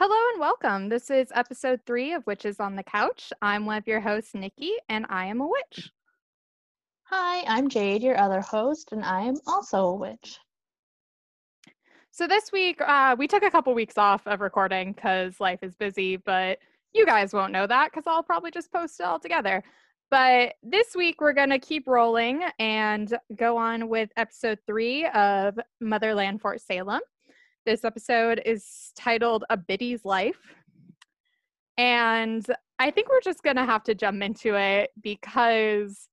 Hello and welcome. This is episode three of Witches on the Couch. I'm one of your hosts, Nikki, and I am a witch. Hi, I'm Jade, your other host, and I am also a witch. So this week, uh, we took a couple weeks off of recording because life is busy, but you guys won't know that because I'll probably just post it all together. But this week, we're going to keep rolling and go on with episode three of Motherland Fort Salem. This episode is titled A Biddy's Life. And I think we're just going to have to jump into it because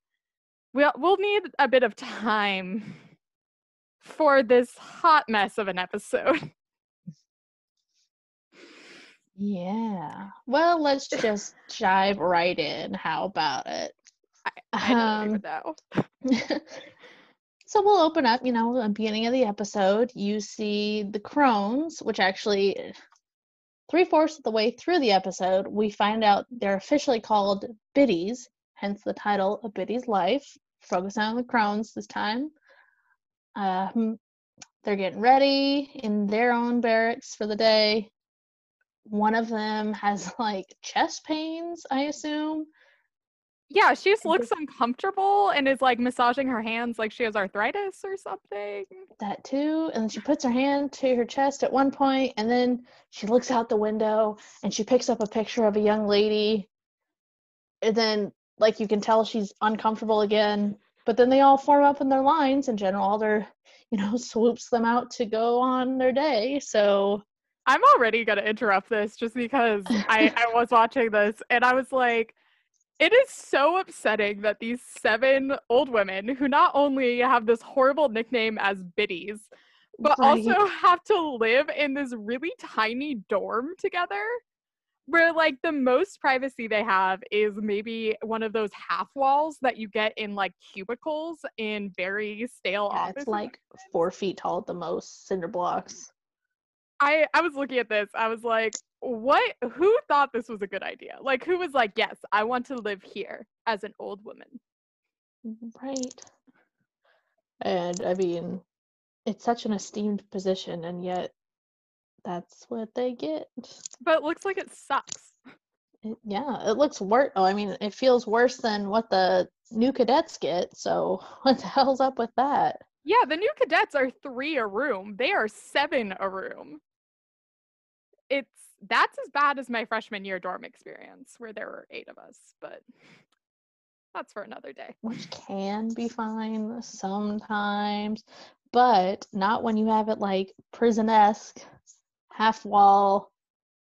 we'll, we'll need a bit of time for this hot mess of an episode. Yeah. Well, let's just dive right in. How about it? I, I don't even know. Um, so we'll open up, you know, the beginning of the episode. You see the crones, which actually three fourths of the way through the episode, we find out they're officially called biddies, hence the title of Biddy's Life. Focus on the crones this time. Um, they're getting ready in their own barracks for the day. One of them has like chest pains, I assume. Yeah, she just looks uncomfortable and is like massaging her hands like she has arthritis or something. That too. And then she puts her hand to her chest at one point, and then she looks out the window and she picks up a picture of a young lady. And then, like, you can tell she's uncomfortable again. But then they all form up in their lines, and General Alder, you know, swoops them out to go on their day. So I'm already going to interrupt this just because I, I was watching this and I was like, it is so upsetting that these seven old women who not only have this horrible nickname as biddies, but right. also have to live in this really tiny dorm together where like the most privacy they have is maybe one of those half walls that you get in like cubicles in very stale yeah, offices. It's like four feet tall at the most, cinder blocks. I I was looking at this. I was like, what? Who thought this was a good idea? Like, who was like, yes, I want to live here as an old woman. Mm, right. And I mean, it's such an esteemed position, and yet that's what they get. But it looks like it sucks. It, yeah, it looks worse. Oh, I mean, it feels worse than what the new cadets get. So what the hell's up with that? Yeah, the new cadets are three a room. They are seven a room. It's that's as bad as my freshman year dorm experience, where there were eight of us, but that's for another day. Which can be fine sometimes, but not when you have it like prison esque, half wall,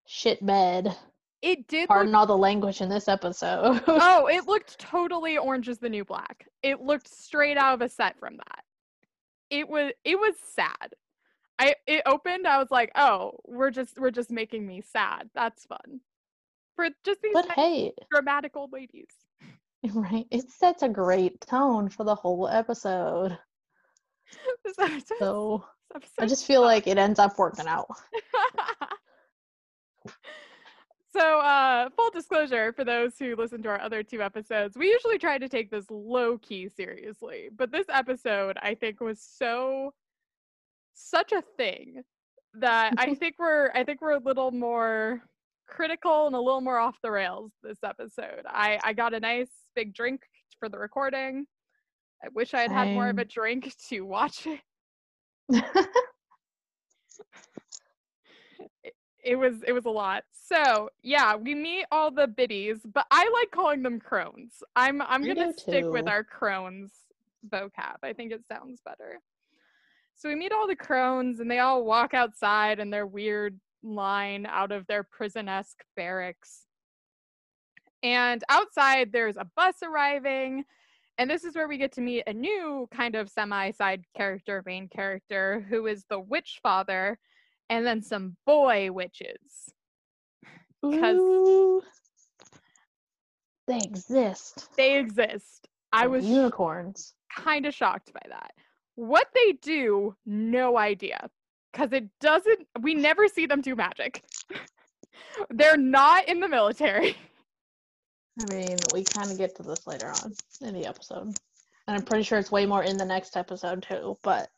shit bed. It did. Pardon look- all the language in this episode. oh, it looked totally Orange is the New Black. It looked straight out of a set from that it was it was sad. I it opened, I was like, oh, we're just we're just making me sad. That's fun. For just these but hey, dramatic old ladies. Right. It sets a great tone for the whole episode. so I just feel like it ends up working out. So, uh, full disclosure for those who listen to our other two episodes, we usually try to take this low key seriously, but this episode I think was so such a thing that I think we're I think we're a little more critical and a little more off the rails this episode. I I got a nice big drink for the recording. I wish I had had more of a drink to watch it. it was it was a lot. So yeah, we meet all the biddies, but I like calling them crones. I'm I'm gonna stick too. with our crones vocab. I think it sounds better. So we meet all the crones and they all walk outside in their weird line out of their prison-esque barracks. And outside there's a bus arriving. And this is where we get to meet a new kind of semi side character, main character, who is the witch father, and then some boy witches. Because they exist. They exist. I was unicorns. Kind of shocked by that. What they do, no idea. Because it doesn't, we never see them do magic. They're not in the military. I mean, we kind of get to this later on in the episode. And I'm pretty sure it's way more in the next episode, too. But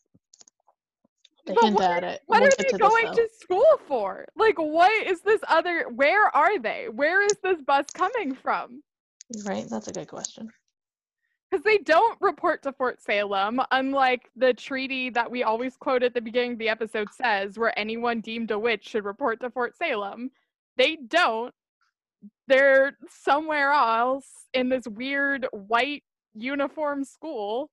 They But hint what at it. What We'll are they to going though. to school for? Like, what is this other? Where are they? Where is this bus coming from? Right, that's a good question. Because they don't report to Fort Salem, unlike the treaty that we always quote at the beginning of the episode says, where anyone deemed a witch should report to Fort Salem. They don't. They're somewhere else in this weird white uniform school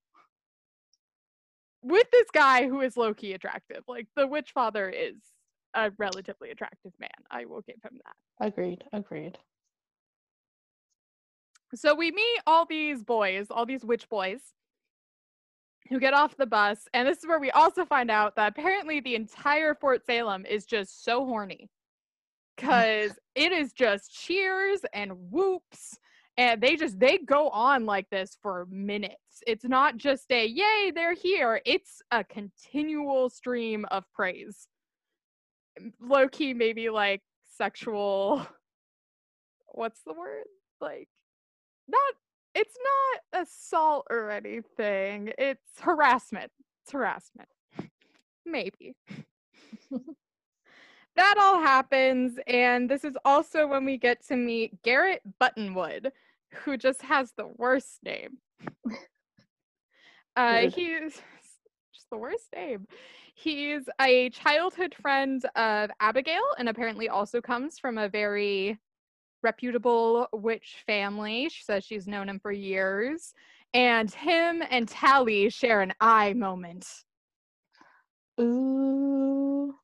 with this guy who is low key attractive. Like, the witch father is a relatively attractive man. I will give him that. Agreed. Agreed. So we meet all these boys, all these witch boys, who get off the bus. And this is where we also find out that apparently the entire Fort Salem is just so horny. Mm. Because it is just cheers and whoops. And they just they go on like this for minutes. It's not just a yay, they're here. It's a continual stream of praise. Low key, maybe like sexual what's the word? Like not it's not assault or anything. It's harassment. It's harassment. Maybe. that all happens and this is also when we get to meet Gerit Buttonwood, who just has the worst name. Uh he's just the worst name. He's a childhood friend of Abigail and apparently also comes from a very reputable witch family. She says she's known him for years. And him and Tally share an eye moment. Ooh.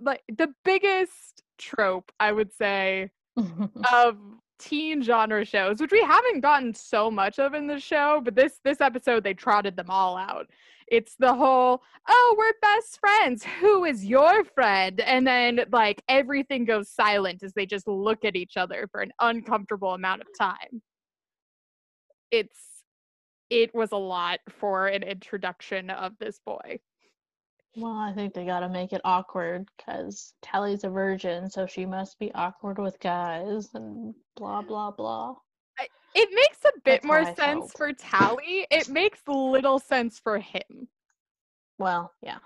Like the biggest trope, I would say, of teen genre shows, which we haven't gotten so much of in the show, but this this episode they trotted them all out. It's the whole, oh, we're best friends. Who is your friend? And then like everything goes silent as they just look at each other for an uncomfortable amount of time. It's it was a lot for an introduction of this boy. Well, I think they gotta make it awkward because Tally's a virgin, so she must be awkward with guys and blah blah blah. It makes a bit That's more sense felt. for Tally. It makes little sense for him. Well, yeah.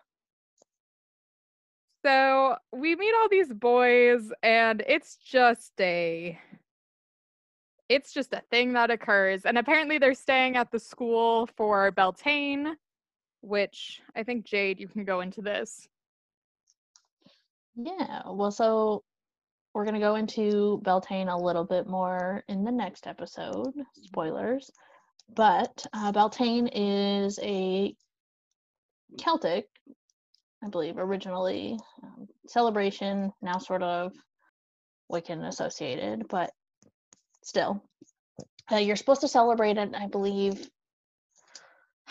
So we meet all these boys, and it's just a. It's just a thing that occurs. And apparently, they're staying at the school for Beltane, which I think, Jade, you can go into this. Yeah. Well, so we're gonna go into Beltane a little bit more in the next episode. Spoilers. But uh, Beltane is a Celtic, I believe, originally um, celebration, now sort of Wiccan associated, but still. Uh, you're supposed to celebrate it, I believe,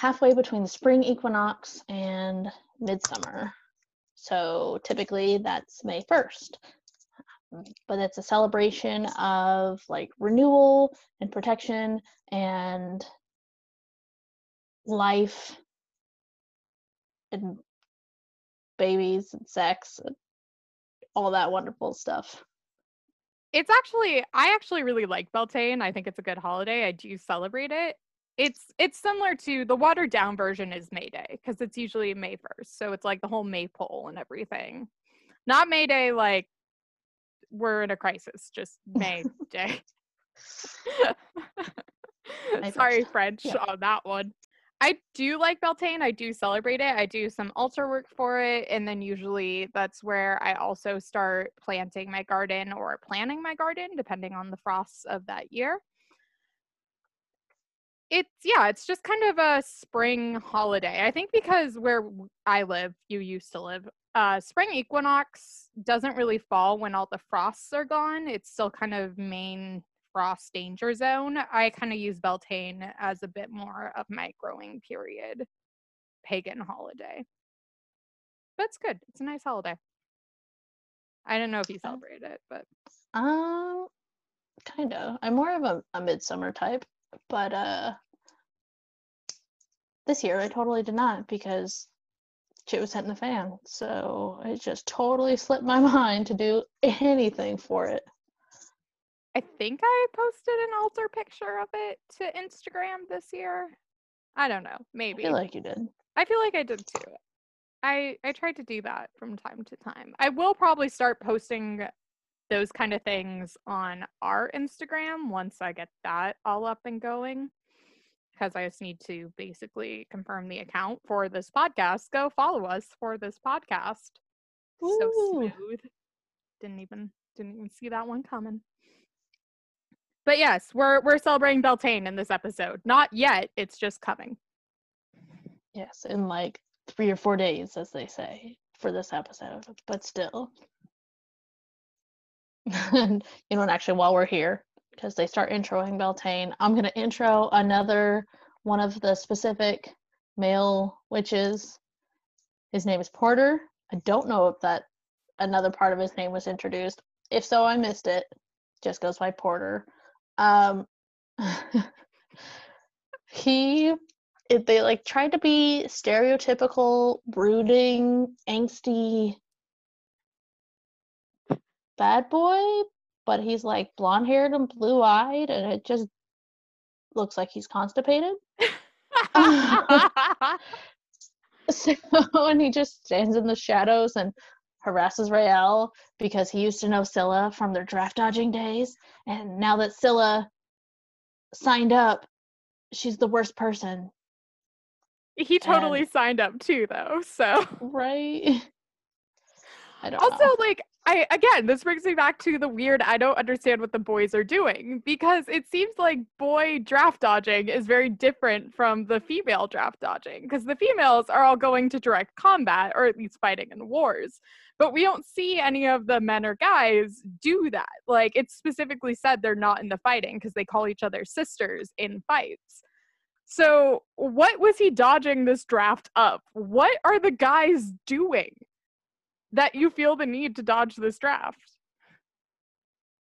halfway between the spring equinox and midsummer. So typically that's May 1st. But it's a celebration of like renewal and protection and life and babies and sex and all that wonderful stuff. It's actually, I actually really like Beltane. I think it's a good holiday. I do celebrate it. It's it's similar to the watered down version is May Day because it's usually May 1st. So it's like the whole maypole and everything. Not May Day like we're in a crisis, just May Day. Sorry, 1st. French Yeah. on that one. I do like Beltane. I do celebrate it. I do some altar work for it. And then usually that's where I also start planting my garden or planning my garden, depending on the frosts of that year. It's, yeah, it's just kind of a spring holiday. I think because where I live, you used to live, uh, spring equinox doesn't really fall when all the frosts are gone. It's still kind of main frost danger zone. I kind of use Beltane as a bit more of my growing period pagan holiday. But it's good. It's a nice holiday. I don't know if you celebrate it, but Um, kind of. I'm more of a, a midsummer type, but uh, this year I totally did not because shit was hitting the fan. So it just totally slipped my mind to do anything for it. I think I posted an altar picture of it to Instagram this year. I don't know. I Maybe. feel like you did. I feel like I did too. I I tried to do that from time to time. I will probably start posting those kind of things on our Instagram once I get that all up and going. Because I just need to basically confirm the account for this podcast. Go follow us for this podcast. So smooth. Didn't even didn't even see that one coming. But yes, we're we're celebrating Beltane in this episode. Not yet. It's just coming. Yes, in like three or four days, as they say, for this episode. But still. you know, and actually while we're here, because they start introing Beltane, I'm gonna intro another one of the specific male witches. His name is Porter. I don't know if that another part of his name was introduced. If so, I missed it. Just goes by Porter. Um he if they like tried to be stereotypical, brooding, angsty bad boy, but he's like blonde haired and blue eyed, and it just looks like he's constipated. So, and he just stands in the shadows and harasses Raelle because he used to know Scylla from their draft dodging days. And now that Scylla signed up, she's the worst person, he totally signed up too though. So right? I don't also know. like I again this brings me back to the weird I don't understand what the boys are doing because it seems like boy draft dodging is very different from the female draft dodging because the females are all going to direct combat or at least fighting in wars. But we don't see any of the men or guys do that. Like it's specifically said they're not in the fighting because they call each other sisters in fights. So, what was he dodging this draft up? What are the guys doing that you feel the need to dodge this draft?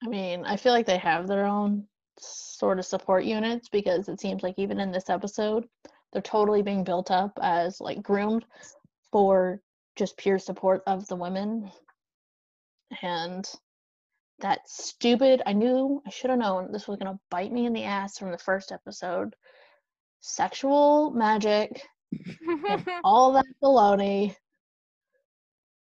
I mean, I feel like they have their own sort of support units because it seems like even in this episode, they're totally being built up as like groomed for just pure support of the women. And that stupid, I knew, I should have known this was going to bite me in the ass from the first episode. Sexual magic all that baloney.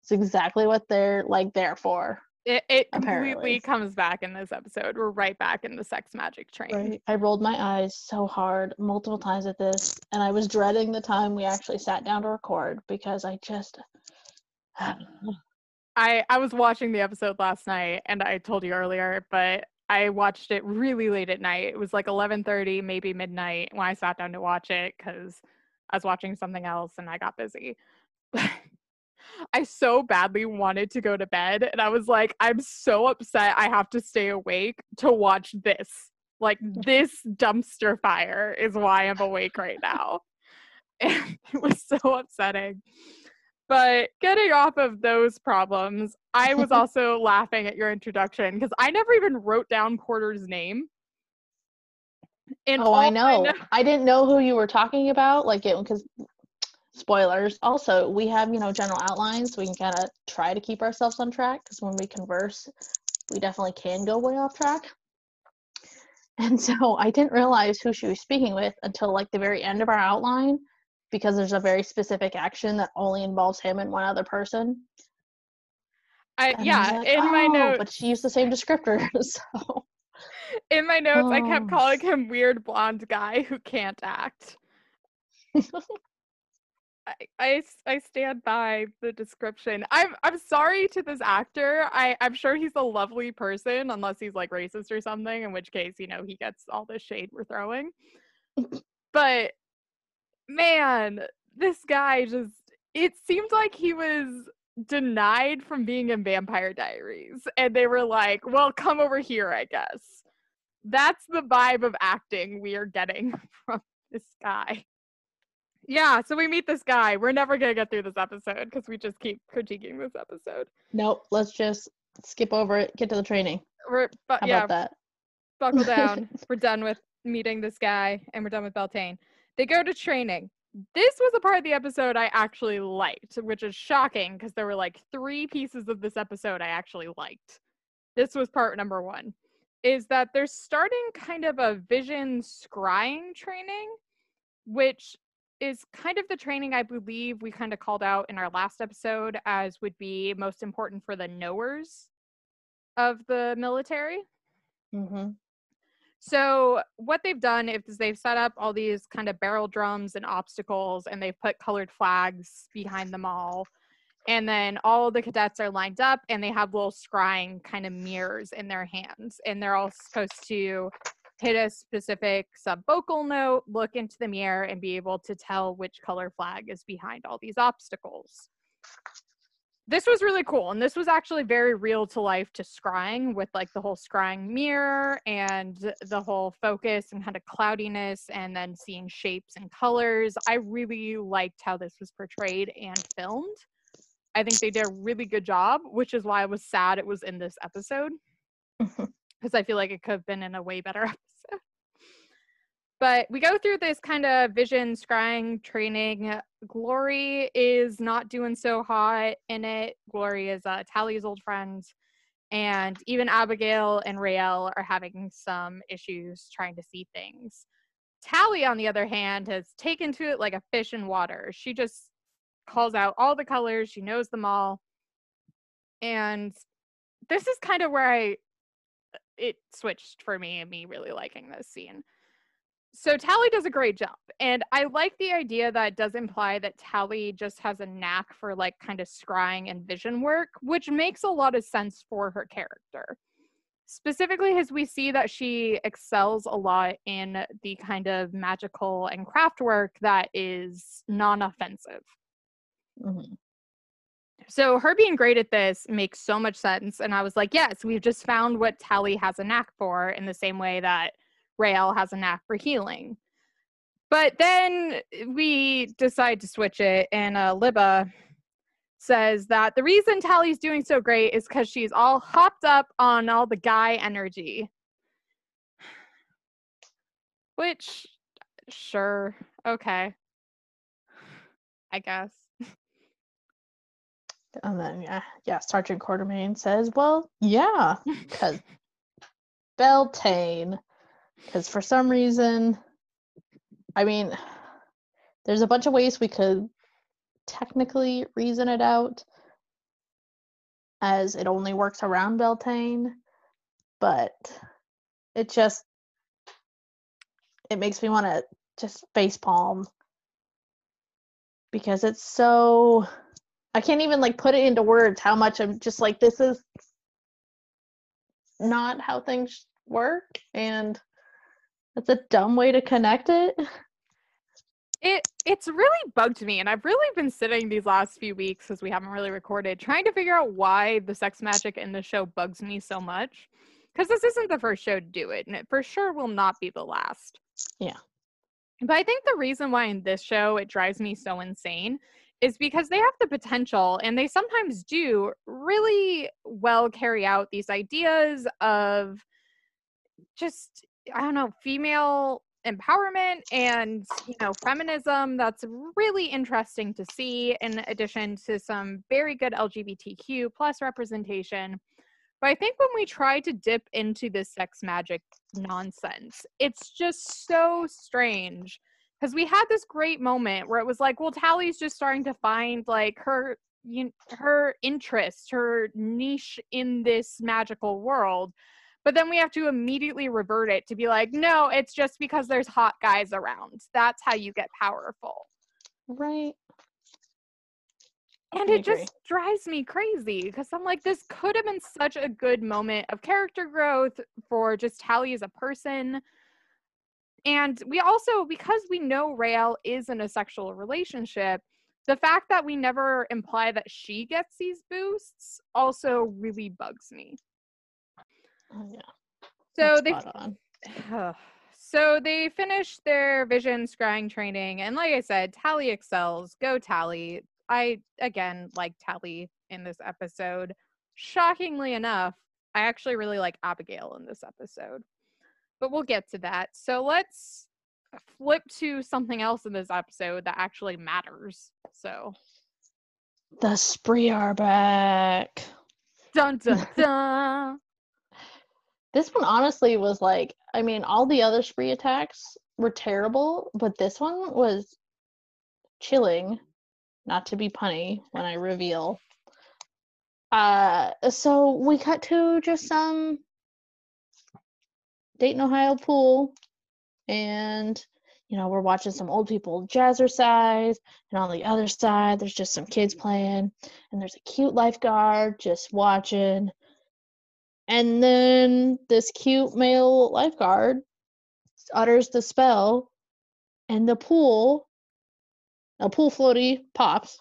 It's exactly what they're like there for. It, it Apparently. completely comes back in this episode. We're right back in the sex magic train. Right. I rolled my eyes so hard multiple times at this, and I was dreading the time we actually sat down to record because I just. I I was watching the episode last night and I told you earlier, but I watched it really late at night. It was like 11:30, maybe midnight when I sat down to watch it cuz I was watching something else and I got busy. I so badly wanted to go to bed and I was like I'm so upset I have to stay awake to watch this. Like this dumpster fire is why I'm awake right now. And it was so upsetting. But getting off of those problems, I was also laughing at your introduction because I never even wrote down Porter's name. And oh, I all know. I didn't know who you were talking about. Like it because spoilers. Also, we have you know general outlines, so we can kind of try to keep ourselves on track. Because when we converse, we definitely can go way off track. And so I didn't realize who she was speaking with until like the very end of our outline, because there's a very specific action that only involves him and one other person. I, And I yeah, like, in my "Oh," notes, but she used the same descriptor. So in my notes, I kept Oh. calling him weird blonde guy who can't act. I, I I stand by the description. I'm I'm sorry to this actor. I I'm sure he's a lovely person, unless he's like racist or something. In which case, you know, he gets all the shade we're throwing. but man, this guy just. It seems like he was denied from being in Vampire Diaries, and they were like, "Well, come over here, I guess." That's the vibe of acting we are getting from this guy. Yeah, so we meet this guy. We're never gonna get through this episode because we just keep critiquing this episode. nope, let's just skip over it. Get to the training. We're but How yeah, about that? buckle down. we're done with meeting this guy and we're done with Beltane. They go to training. This was a part of the episode I actually liked, which is shocking because there were like three pieces of this episode I actually liked. This was part number one. Is that they're starting kind of a vision scrying training, which is kind of the training I believe we kind of called out in our last episode as would be most important for the knowers of the military. Mm-hmm. So what they've done is they've set up all these kind of barrel drums and obstacles and they've put colored flags behind them all. And then all the cadets are lined up and they have little scrying kind of mirrors in their hands. And they're all supposed to hit a specific subvocal note, look into the mirror, and be able to tell which color flag is behind all these obstacles. This was really cool and this was actually very real to life to scrying with like the whole scrying mirror and the whole focus and kind of cloudiness and then seeing shapes and colors. I really liked how this was portrayed and filmed. I think they did a really good job which is why i was sad it was in this episode because i feel like it could have been in a way better episode but we go through this kind of vision scrying training. Glory is not doing so hot in it. Glory is uh, Tally's old friend. And even Abigail and Raelle are having some issues trying to see things. Tally, on the other hand, has taken to it like a fish in water. She just calls out all the colors, she knows them all. And this is kind of where I it switched for me and me really liking this scene so Tally does a great job. And I like the idea that does imply that Tally just has a knack for like kind of scrying and vision work, which makes a lot of sense for her character. Specifically, as we see that she excels a lot in the kind of magical and craft work that is non offensive. Mm-hmm. So, her being great at this makes so much sense. And I was like, yes, we've just found what Tally has a knack for in the same way that Raelle has a knack for healing. But then we decide to switch it, and uh, Libba says that the reason Tally's doing so great is because she's all hopped up on all the guy energy. Which, sure, okay. I guess. And then, yeah, yeah, Sergeant Quartermain says, well, yeah, because Beltane because for some reason, I mean, there's a bunch of ways we could technically reason it out as it only works around Beltane, but it just it makes me want to just face palm because it's so I can't even like put it into words how much I'm just like this is not how things work and that's a dumb way to connect it. It it's really bugged me, and I've really been sitting these last few weeks because we haven't really recorded, trying to figure out why the sex magic in the show bugs me so much. Because this isn't the first show to do it, and it for sure will not be the last. Yeah. But I think the reason why in this show it drives me so insane is because they have the potential and they sometimes do really well carry out these ideas of just I don't know, female empowerment and you know feminism that's really interesting to see in addition to some very good lgbtq plus representation. But i think when we try to dip into this sex magic nonsense it's just so strange because we had this great moment where it was like well tally's just starting to find like her you, her interest her niche in this magical world but then we have to immediately revert it to be like, no, it's just because there's hot guys around. That's how you get powerful. Right. And it agree. just drives me crazy because I'm like, this could have been such a good moment of character growth for just Tally as a person. And we also, because we know Raelle is in a sexual relationship, the fact that we never imply that she gets these boosts also really bugs me. Oh, yeah. So they so they finished their vision scrying training, and like I said, Tally excels. Go Tally! I again like Tally in this episode. Shockingly enough, I actually really like Abigail in this episode, but we'll get to that. So let's flip to something else in this episode that actually matters. So the spree are back. Dun dun dun. This one honestly was like, I mean, all the other spree attacks were terrible, but this one was chilling, not to be punny when I reveal. Uh, so we cut to just some Dayton, Ohio pool, and you know we're watching some old people jazzercise, and on the other side there's just some kids playing, and there's a cute lifeguard just watching, and then this cute male lifeguard utters the spell, and the pool, a pool floaty pops,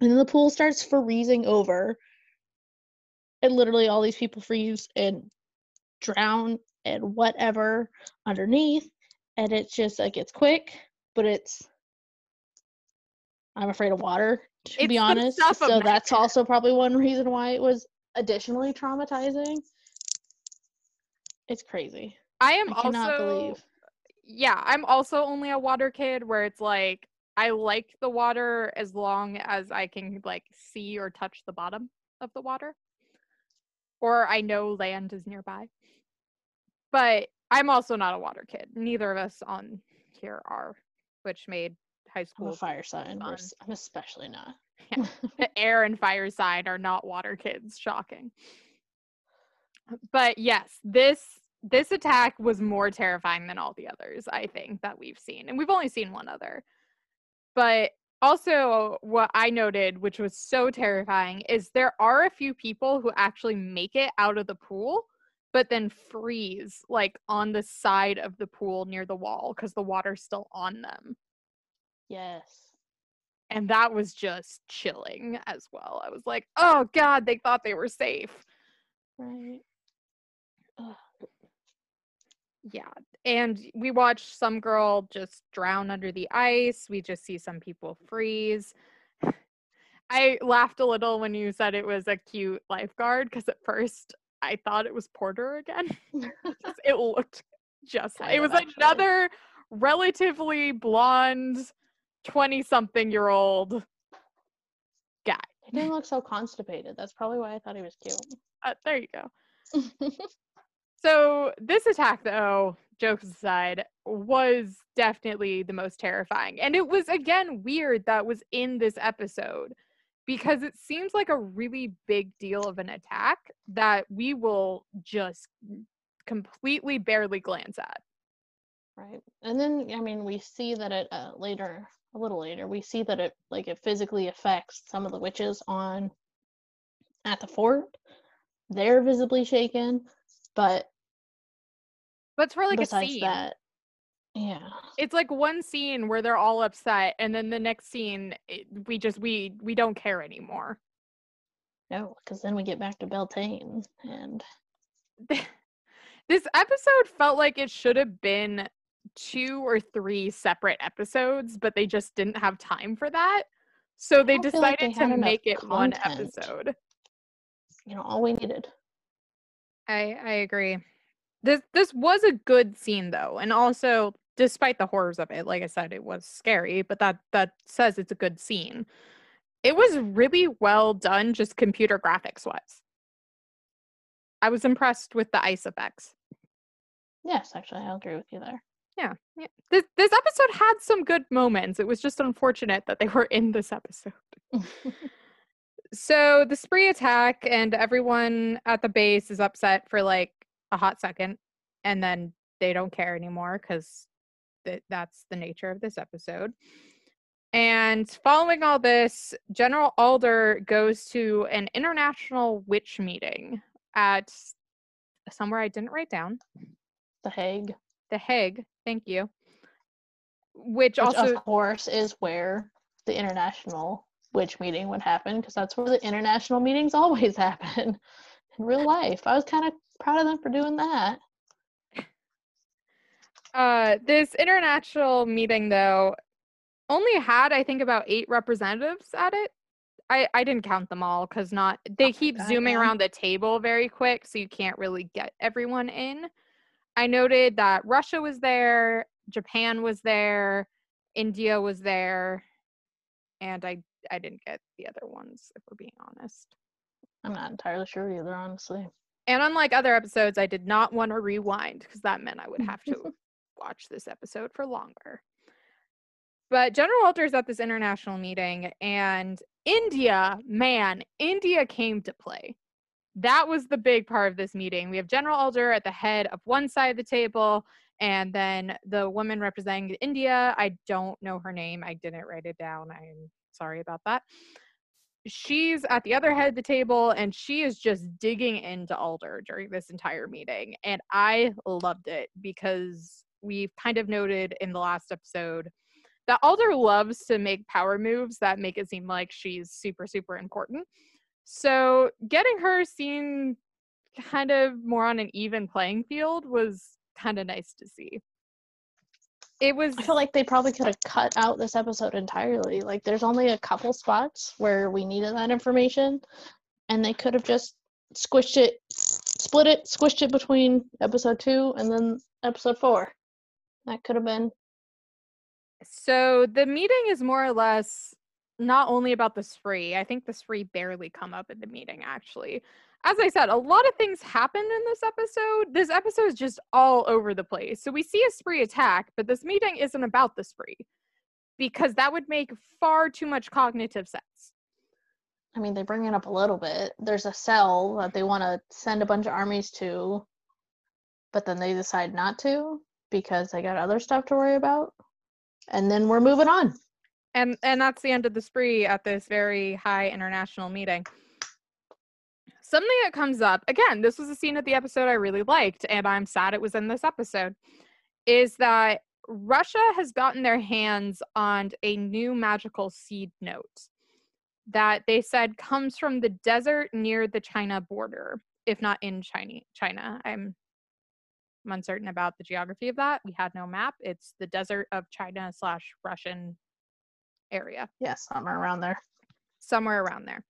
and then the pool starts freezing over, and literally all these people freeze and drown and whatever underneath, and it's just like it's quick, but it's I'm afraid of water to It's be honest. So that's also probably one reason why it was additionally traumatizing. It's crazy. I am I cannot also believe. yeah, I'm also only a water kid where it's like I like the water as long as I can like see or touch the bottom of the water. Or I know land is nearby. But I'm also not a water kid. Neither of us on here are, which made high I'm a school fire sign. We're fun. s- I'm especially not. the air and fire sign are not water kids shocking but yes this this attack was more terrifying than all the others i think that we've seen and we've only seen one other but also what i noted which was so terrifying is there are a few people who actually make it out of the pool but then freeze like on the side of the pool near the wall because the water's still on them yes. and that was just chilling as well. I was like, "Oh God, they thought they were safe." Right. Ugh. Yeah, and we watched some girl just drown under the ice. We just see some people freeze. I laughed a little when you said it was a cute lifeguard because at first I thought it was Porter again. It looked just like it was actually. another relatively blonde 20 something year old guy. He didn't look so constipated. That's probably why I thought he was cute. Uh, there you go. So this attack, though, jokes aside, was definitely the most terrifying. And it was again weird that was in this episode because it seems like a really big deal of an attack that we will just completely barely glance at. right. And then I mean we see that it uh, later a little later we see that it like it physically affects some of the witches on at the fort. They're visibly shaken, but But it's for like a besides scene. that, yeah, It's like one scene where they're all upset, and then the next scene, it, we just we we don't care anymore. Oh, no, because then we get back to Beltane and this episode felt like it should have been two or three separate episodes, but they just didn't have time for that. So they don't like decided they to make it one episode. you know all we needed. I I agree. This this was a good scene though, and also despite the horrors of it, like I said, it was scary, but that that says it's a good scene. It was really well done, just computer graphics wise. I was impressed with the ice effects. Yes, actually, I'll agree with you there. Yeah, yeah. This this episode had some good moments. It was just unfortunate that they were in this episode. So the spree attack and everyone at the base is upset for like a hot second, and then they don't care anymore because th- that's the nature of this episode. And following all this, General Alder goes to an international witch meeting at somewhere I didn't write down. the Hague, The Hague. Thank you. Which, which also of course is where the international witch meeting would happen, because that's where the international meetings always happen in real life. I was kind of proud of them for doing that. Uh, this international meeting, though, only had I think about eight representatives at it. I I didn't count them all because not they my keep God, zooming yeah. around the table very quick, so you can't really get everyone in. I noted that Russia was there, Japan was there, India was there, and I I didn't get the other ones if we're being honest. I'm not entirely sure either, honestly. And unlike other episodes, I did not want to rewind because that meant I would have to watch this episode for longer. But General Alder is at this international meeting, and India, man, India came to play. That was the big part of this meeting. We have General Alder at the head of one side of the table, and then the woman representing India. I don't know her name. I didn't write it down. I'm sorry about that. She's at the other head of the table, and she is just digging into Alder during this entire meeting. And I loved it because we've kind of noted in the last episode that Alder loves to make power moves that make it seem like she's super, super important. So getting her seen kind of more on an even playing field was kind of nice to see. It was. I feel like they probably could have cut out this episode entirely. Like, there's only a couple spots where we needed that information, and they could have just squished it, split it, squished it between episode two and then episode four. That could have been so the meeting is more or less not only about the spree. I think the spree barely come up in the meeting actually. As I said, a lot of things happened in this episode. This episode is just all over the place. So we see a spree attack, but this meeting isn't about the spree because that would make far too much cognitive sense. I mean, they bring it up a little bit. There's a cell that they want to send a bunch of armies to, but then they decide not to because they got other stuff to worry about and then we're moving on. And and that's the end of the spree at this very high international meeting. Something that comes up again, this was a scene of the episode I really liked, and I'm sad it was in this episode, is that Russia has gotten their hands on a new magical seed note that they said comes from the desert near the China border, if not in China. China. I'm I'm uncertain about the geography of that. We had no map. It's the desert of China slash Russian area. Yeah, somewhere around there. Somewhere around there.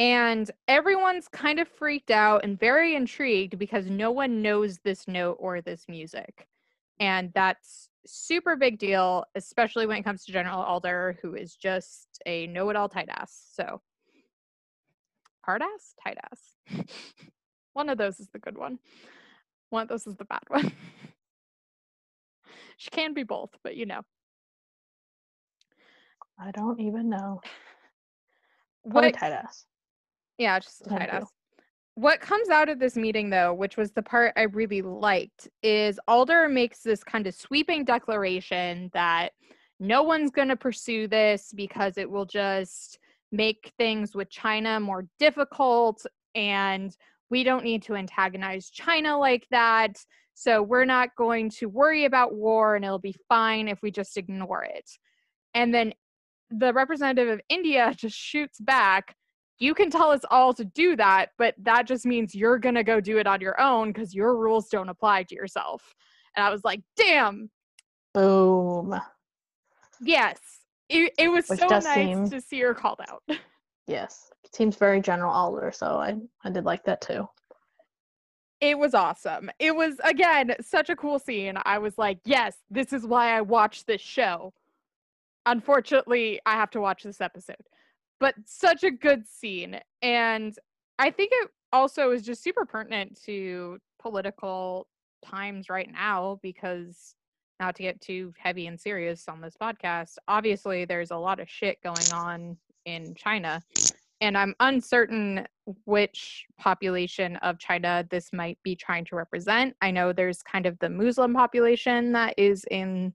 And everyone's kind of freaked out and very intrigued because no one knows this note or this music. And that's super big deal, especially when it comes to General Alder, who is just a know-it-all tight ass. So hard ass, tight ass. one of those is the good one. One, of those is the bad one. she can be both, but you know. I don't even know. What tight ass? Yeah, just tight ass. What comes out of this meeting, though, which was the part I really liked, is Alder makes this kind of sweeping declaration that no one's going to pursue this because it will just make things with China more difficult and we don't need to antagonize China like that. So we're not going to worry about war and it'll be fine if we just ignore it. And then the representative of India just shoots back. You can tell us all to do that, but that just means you're going to go do it on your own because your rules don't apply to yourself. And I was like, damn. Boom. Yes. It, it was Which so nice seem... to see her called out. Yes seems very General Alder, so I I did like that too. It was awesome. It was again such a cool scene. I was like, yes, this is why I watched this show. Unfortunately, I have to watch this episode. But such a good scene. And I think it also is just super pertinent to political times right now because not to get too heavy and serious on this podcast, obviously there's a lot of shit going on in China and I'm uncertain which population of China this might be trying to represent. I know there's kind of the Muslim population that is in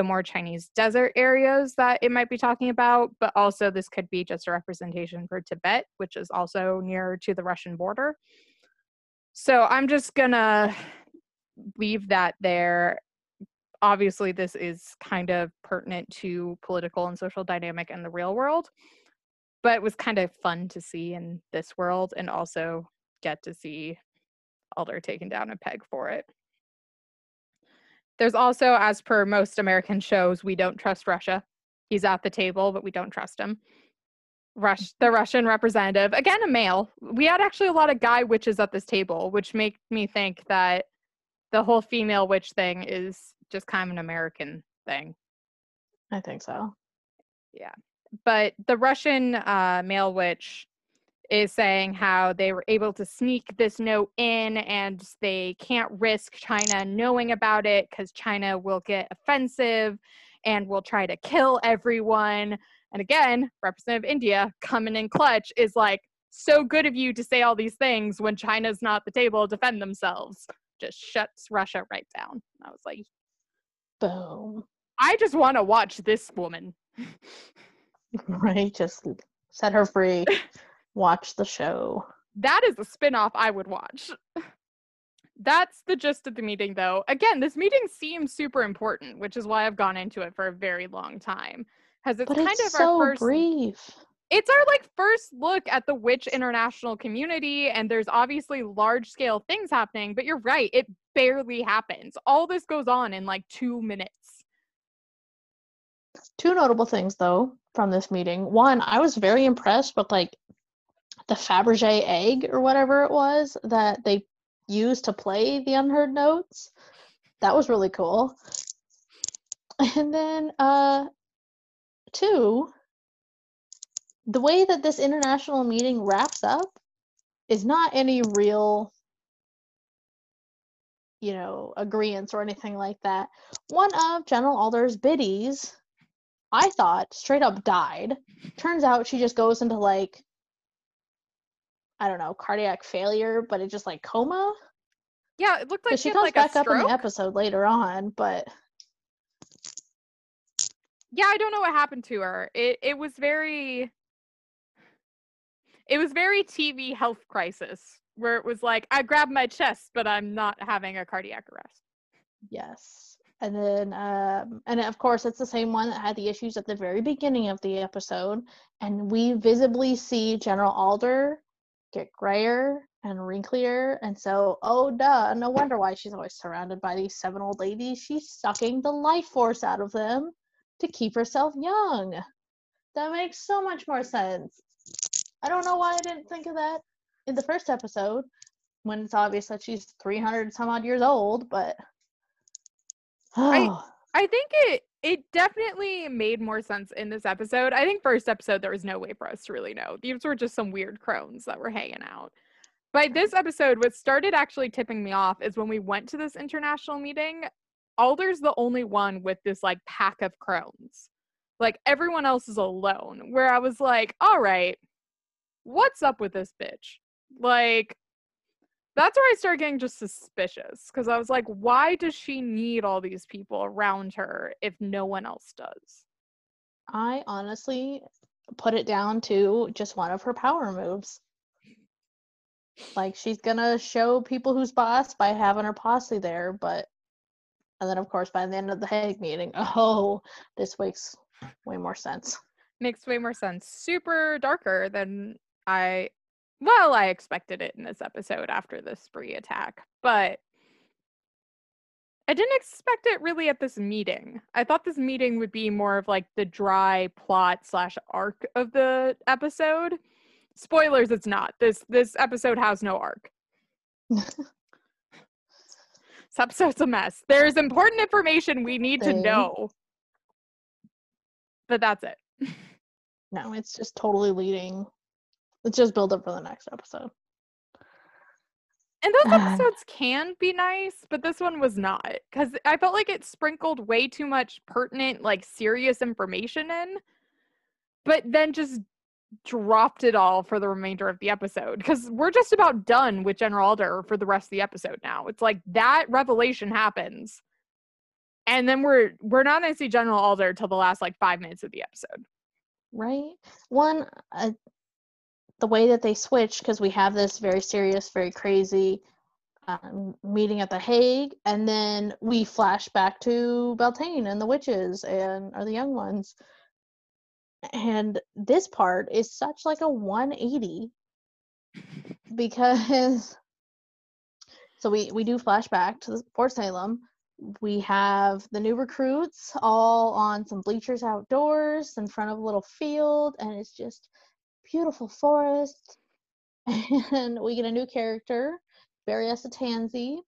the more Chinese desert areas that it might be talking about, but also this could be just a representation for Tibet, which is also near to the Russian border. So I'm just gonna leave that there. Obviously, this is kind of pertinent to political and social dynamic in the real world but it was kind of fun to see in this world and also get to see Alder taken down a peg for it. There's also, as per most American shows, we don't trust Russia. He's at the table, but we don't trust him. Rush, the Russian representative, again, a male. We had actually a lot of guy witches at this table, which make me think that the whole female witch thing is just kind of an American thing. I think so. Yeah but the Russian uh, male witch is saying how they were able to sneak this note in and they can't risk China knowing about it because China will get offensive and will try to kill everyone. And again, Representative India coming in clutch is like, so good of you to say all these things when China's not at the table to defend themselves. Just shuts Russia right down. I was like, boom. I just want to watch this woman. right, just set her free. watch the show. That is a spin-off I would watch. That's the gist of the meeting though. Again, this meeting seems super important, which is why I've gone into it for a very long time. Because it's but kind it's of so our first brief. it's our like first look at the witch international community and there's obviously large scale things happening but you're right it barely happens all this goes on in like two minutes Two notable things though from this meeting. One, I was very impressed with like the Fabergé egg or whatever it was that they used to play the unheard notes. That was really cool. And then uh two, the way that this international meeting wraps up is not any real you know agreements or anything like that one of general alder's biddies i thought straight up died turns out she just goes into like i don't know cardiac failure but it just like coma yeah it looked like she, she comes like back up in the episode later on but yeah i don't know what happened to her it it was very it was very tv health crisis where it was like i grabbed my chest but i'm not having a cardiac arrest Yes. And then, um, and of course, it's the same one that had the issues at the very beginning of the episode. And we visibly see General Alder get grayer and wrinklier. And so, oh, duh, no wonder why she's always surrounded by these seven old ladies. She's sucking the life force out of them to keep herself young. That makes so much more sense. I don't know why I didn't think of that in the first episode when it's obvious that she's 300 some odd years old, but. Oh, I think it it definitely made more sense in this episode. I think first episode there was no way for us to really know. These were just some weird crones that were hanging out. But this episode, what started actually tipping me off is when we went to this international meeting, Alder's the only one with this like pack of crones. Like everyone else is alone. Where I was like, all right, what's up with this bitch? Like that's where I started getting just suspicious because I was like, why does she need all these people around her if no one else does? I honestly put it down to just one of her power moves. Like she's gonna show people who's boss by having her posse there, but and then of course by the end of the Hague meeting, oh, this makes way more sense. Makes way more sense. Super darker than I well, I expected it in this episode after the spree attack, but I didn't expect it really at this meeting. I thought this meeting would be more of like the dry plot slash arc of the episode. Spoilers, it's not. This this episode has no arc. this episode's a mess. There's important information we need to know. But that's it. No, it's just totally leading. It's just build up for the next episode. And those episodes can be nice, but this one was not because I felt like it sprinkled way too much pertinent, like serious information in, but then just dropped it all for the remainder of the episode because we're just about done with General Alder for the rest of the episode now. It's like that revelation happens, and then we're we're not going to see General Alder till the last like five minutes of the episode. right? One, uh, the way that they switch because we have this very serious, very crazy um, meeting at the Hague, and then we flash back to Beltane and the witches and are the young ones. And this part is such like a 180 because so we we do flashback to the Fort Salem. We have the new recruits all on some bleachers outdoors in front of a little field, and it's just beautiful forest. And we get a new character, Barry Tansy,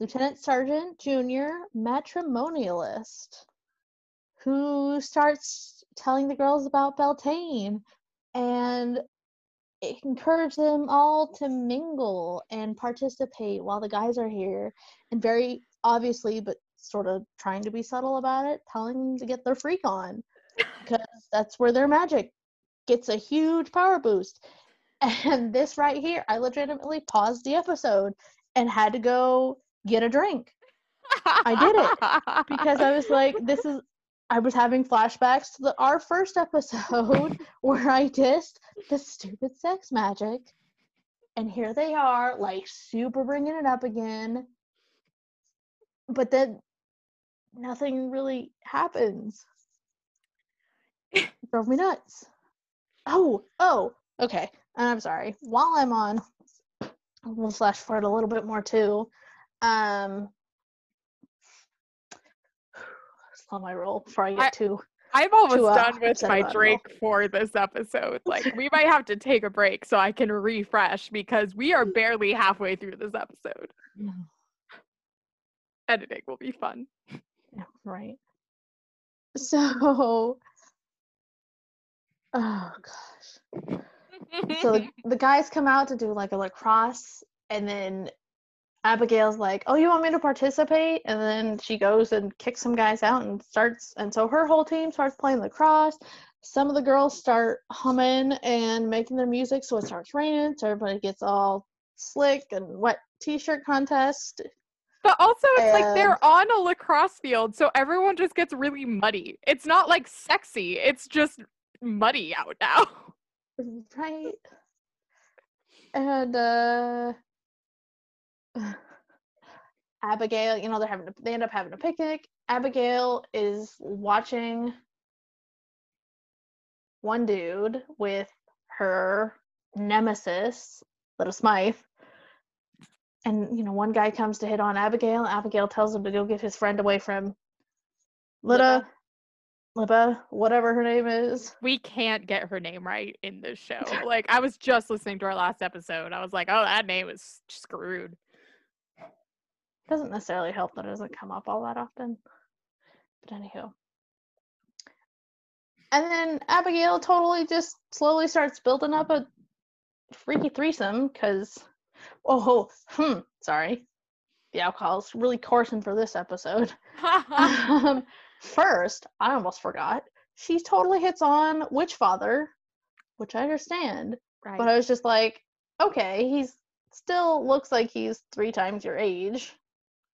Lieutenant Sergeant Junior, matrimonialist, who starts telling the girls about Beltane and encourage them all to mingle and participate while the guys are here. And very obviously, but sort of trying to be subtle about it, telling them to get their freak on because that's where their magic gets a huge power boost. And this right here, I legitimately paused the episode and had to go get a drink I did it because I was like, this is. I was having flashbacks to the, our first episode where I dissed the stupid sex magic, and here they are, like super bringing it up again. But then nothing really happens. It drove me nuts. Oh, oh, okay. And I'm sorry. While I'm on, we'll flash forward a little bit more too. Um, on my roll before I get I, too. I'm almost too, uh, done with my about it all. drink for this episode. Like, we might have to take a break so I can refresh because we are barely halfway through this episode. Editing will be fun. Right. So, oh gosh. So the, the guys come out to do like a lacrosse, and then Abigail's like, "Oh, you want me to participate?" And then she goes and kicks some guys out and starts. And so her whole team starts playing lacrosse. Some of the girls start humming and making their music, so it starts raining. So everybody gets all slick and wet t-shirt contest. But also, it's like they're on a lacrosse field, so everyone just gets really muddy. It's not like sexy, it's just muddy out now. right. And uh abigail you know they're having a, they end up having a picnic. Abigail is watching one dude with her nemesis little smythe. And you know one guy comes to hit on abigail. Abigail tells him to go get his friend away from Lita, Lipa, whatever her name is. We can't get her name right in this show. Like, I was just listening to our last episode. I was like, oh, that name is screwed. doesn't necessarily help that it doesn't come up all that often. But anywho. And then Abigail totally just slowly starts building up a freaky threesome because, oh, hmm, sorry. The alcohol's really coursing for this episode. um, first, I almost forgot, she totally hits on Witch Father, which I understand. right. But I was just like, okay, he's still looks like he's three times your age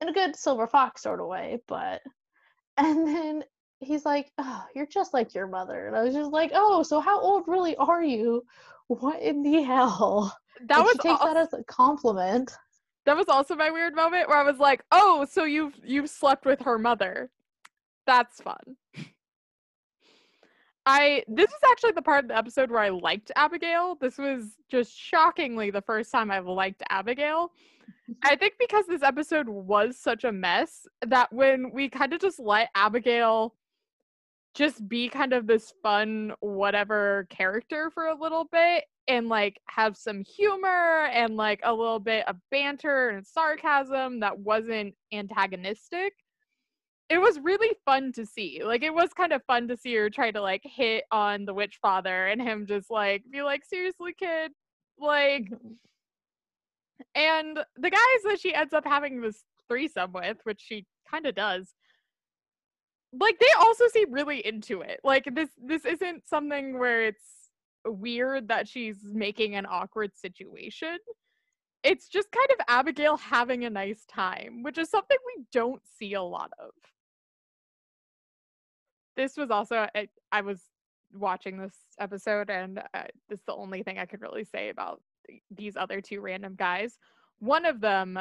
in a good silver fox sort of way, but and then he's like, Oh, you're just like your mother. And I was just like, Oh, so how old really are you? What in the hell? that And was she takes that as a compliment. that was also my weird moment where I was like, oh, so you've you've slept with her mother. That's fun. I this is actually the part of the episode where I liked Abigail. This was just shockingly the first time I've liked Abigail. I think because this episode was such a mess that when we kind of just let Abigail just be kind of this fun whatever character for a little bit and like have some humor and like a little bit of banter and sarcasm that wasn't antagonistic it was really fun to see like it was kind of fun to see her try to like hit on the witch father and him just like be like seriously kid? Like mm-hmm. and the guys that she ends up having this threesome with which she kind of does like they also seem really into it. Like this this isn't something where it's weird that she's making an awkward situation. It's just kind of abigail having a nice time which is something we don't see a lot of this was also I, I was watching this episode and uh, this is the only thing i could really say about th- these other two random guys. One of them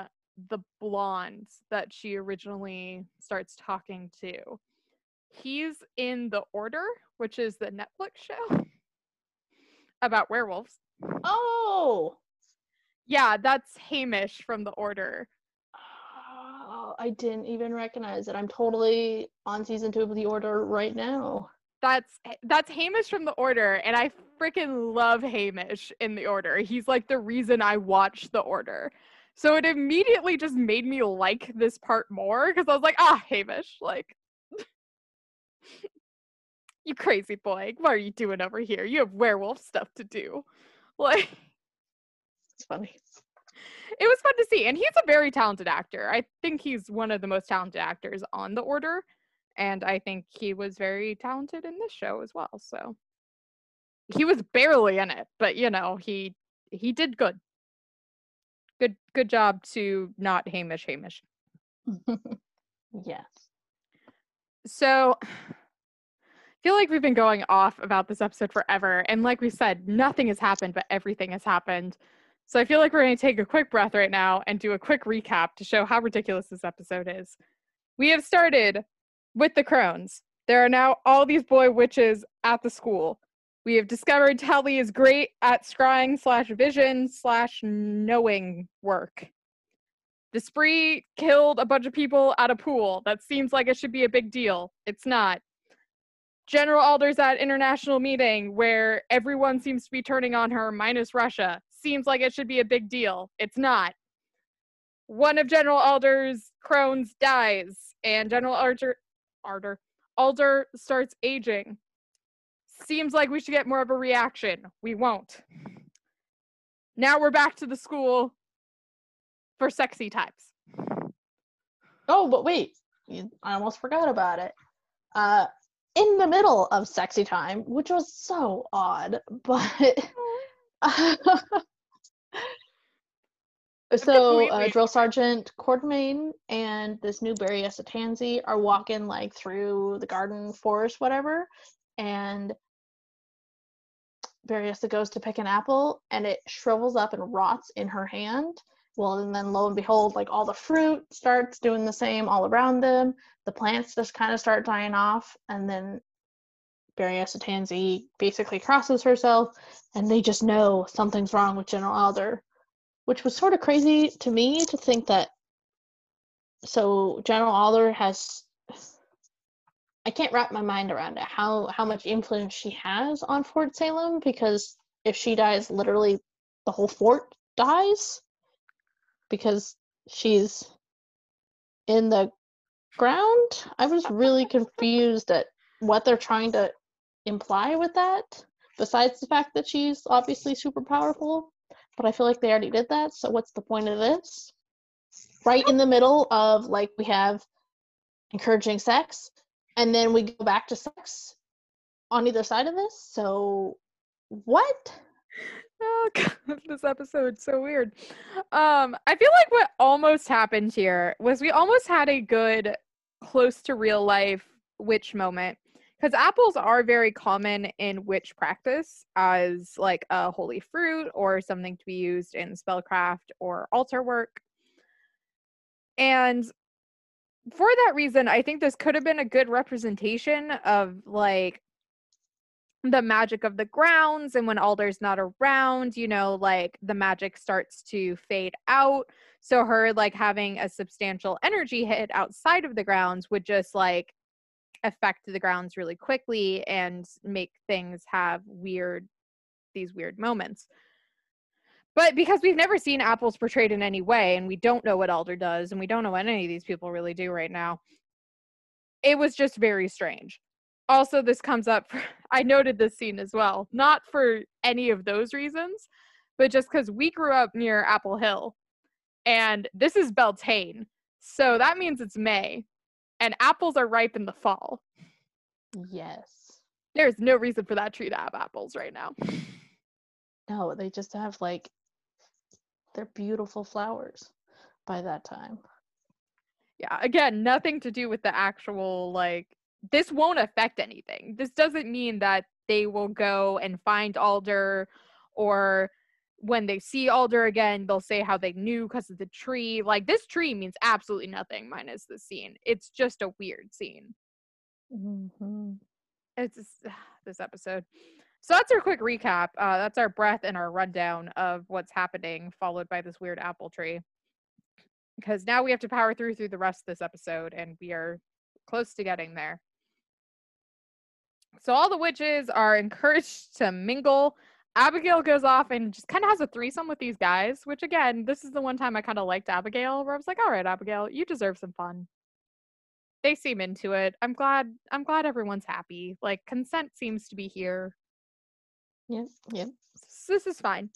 the blonde that she originally starts talking to he's in the order which is the netflix show about werewolves. Oh, yeah that's hamish from the order I didn't even recognize it. I'm totally on season two of The Order right now. that's that's hamish from the order and i freaking love hamish in the order he's like the reason i watch the order so it immediately just made me like this part more because i was like ah hamish like you crazy boy what are you doing over here you have werewolf stuff to do like It's funny. It was fun to see. And he's a very talented actor. I think he's one of the most talented actors on the order. And I think he was very talented in this show as well. So he was barely in it, but you know, he he did good. Good good job to not Hamish Hamish. yes. So I feel like we've been going off about this episode forever. And like we said, nothing has happened, but everything has happened. So I feel like we're going to take a quick breath right now and do a quick recap to show how ridiculous this episode is. We have started with the crones. There are now all these boy witches at the school. We have discovered Telly is great at scrying slash vision slash knowing work. The spree killed a bunch of people at a pool. That seems like it should be a big deal. It's not. General Alder's at international meeting where everyone seems to be turning on her minus Russia. Seems like it should be a big deal. It's not. One of General Alder's crones dies, and General Alder, Alder, Alder starts aging. Seems like we should get more of a reaction. We won't. Now we're back to the school for sexy types. Oh, but wait, I almost forgot about it. Uh, in the middle of sexy time, which was so odd, but so uh, drill sergeant Quartermain and this new Berryessa Tansy are walking like through the garden forest, whatever, and Berryessa goes to pick an apple and it shrivels up and rots in her hand. Well, and then lo and behold, like all the fruit starts doing the same all around them. The plants just kind of start dying off, and then Berryessa Tansy basically crosses herself, and they just know something's wrong with General Alder, which was sort of crazy to me to think that. So General Alder has. I can't wrap my mind around it. How how much influence she has on Fort Salem because if she dies, literally the whole fort dies because she's in the ground. I was really confused at what they're trying to imply with that, besides the fact that she's obviously super powerful. But I feel like they already did that, so what's the point of this? Right in the middle of like we have encouraging sex, and then we go back to sex on either side of this. So what? Oh god, this episode's so weird. Um, I feel like what almost happened here was we almost had a good close to real life witch moment because apples are very common in witch practice as like a holy fruit or something to be used in spellcraft or altar work. And for that reason, I think this could have been a good representation of like the magic of the grounds and when Alder's not around, you know, like the magic starts to fade out. So her like having a substantial energy hit outside of the grounds would just like affect the grounds really quickly and make things have weird these weird moments. But because we've never seen apples portrayed in any way and we don't know what Alder does and we don't know what any of these people really do right now, it was just very strange also this comes up for, i noted this scene as well not for any of those reasons but just because we grew up near apple hill and this is beltane so that means it's may and apples are ripe in the fall. Yes. There's no reason for that tree to have apples right now. No they just have like they're beautiful flowers by that time. Yeah again nothing to do with the actual like this won't affect anything. This doesn't mean that they will go and find Alder or when they see Alder again, they'll say how they knew because of the tree. Like this tree means absolutely nothing minus the scene. It's just a weird scene. Mm-hmm. It's just, this episode. So that's our quick recap. Uh, that's our breath and our rundown of what's happening, followed by this weird apple tree. Because now we have to power through through the rest of this episode, and we are close to getting there. So all the witches are encouraged to mingle. Abigail goes off and just kind of has a threesome with these guys, which again, this is the one time I kind of liked Abigail, where I was like, all right, Abigail, you deserve some fun. They seem into it. I'm glad I'm glad everyone's happy. Like consent seems to be here. Yeah, yep. this is fine.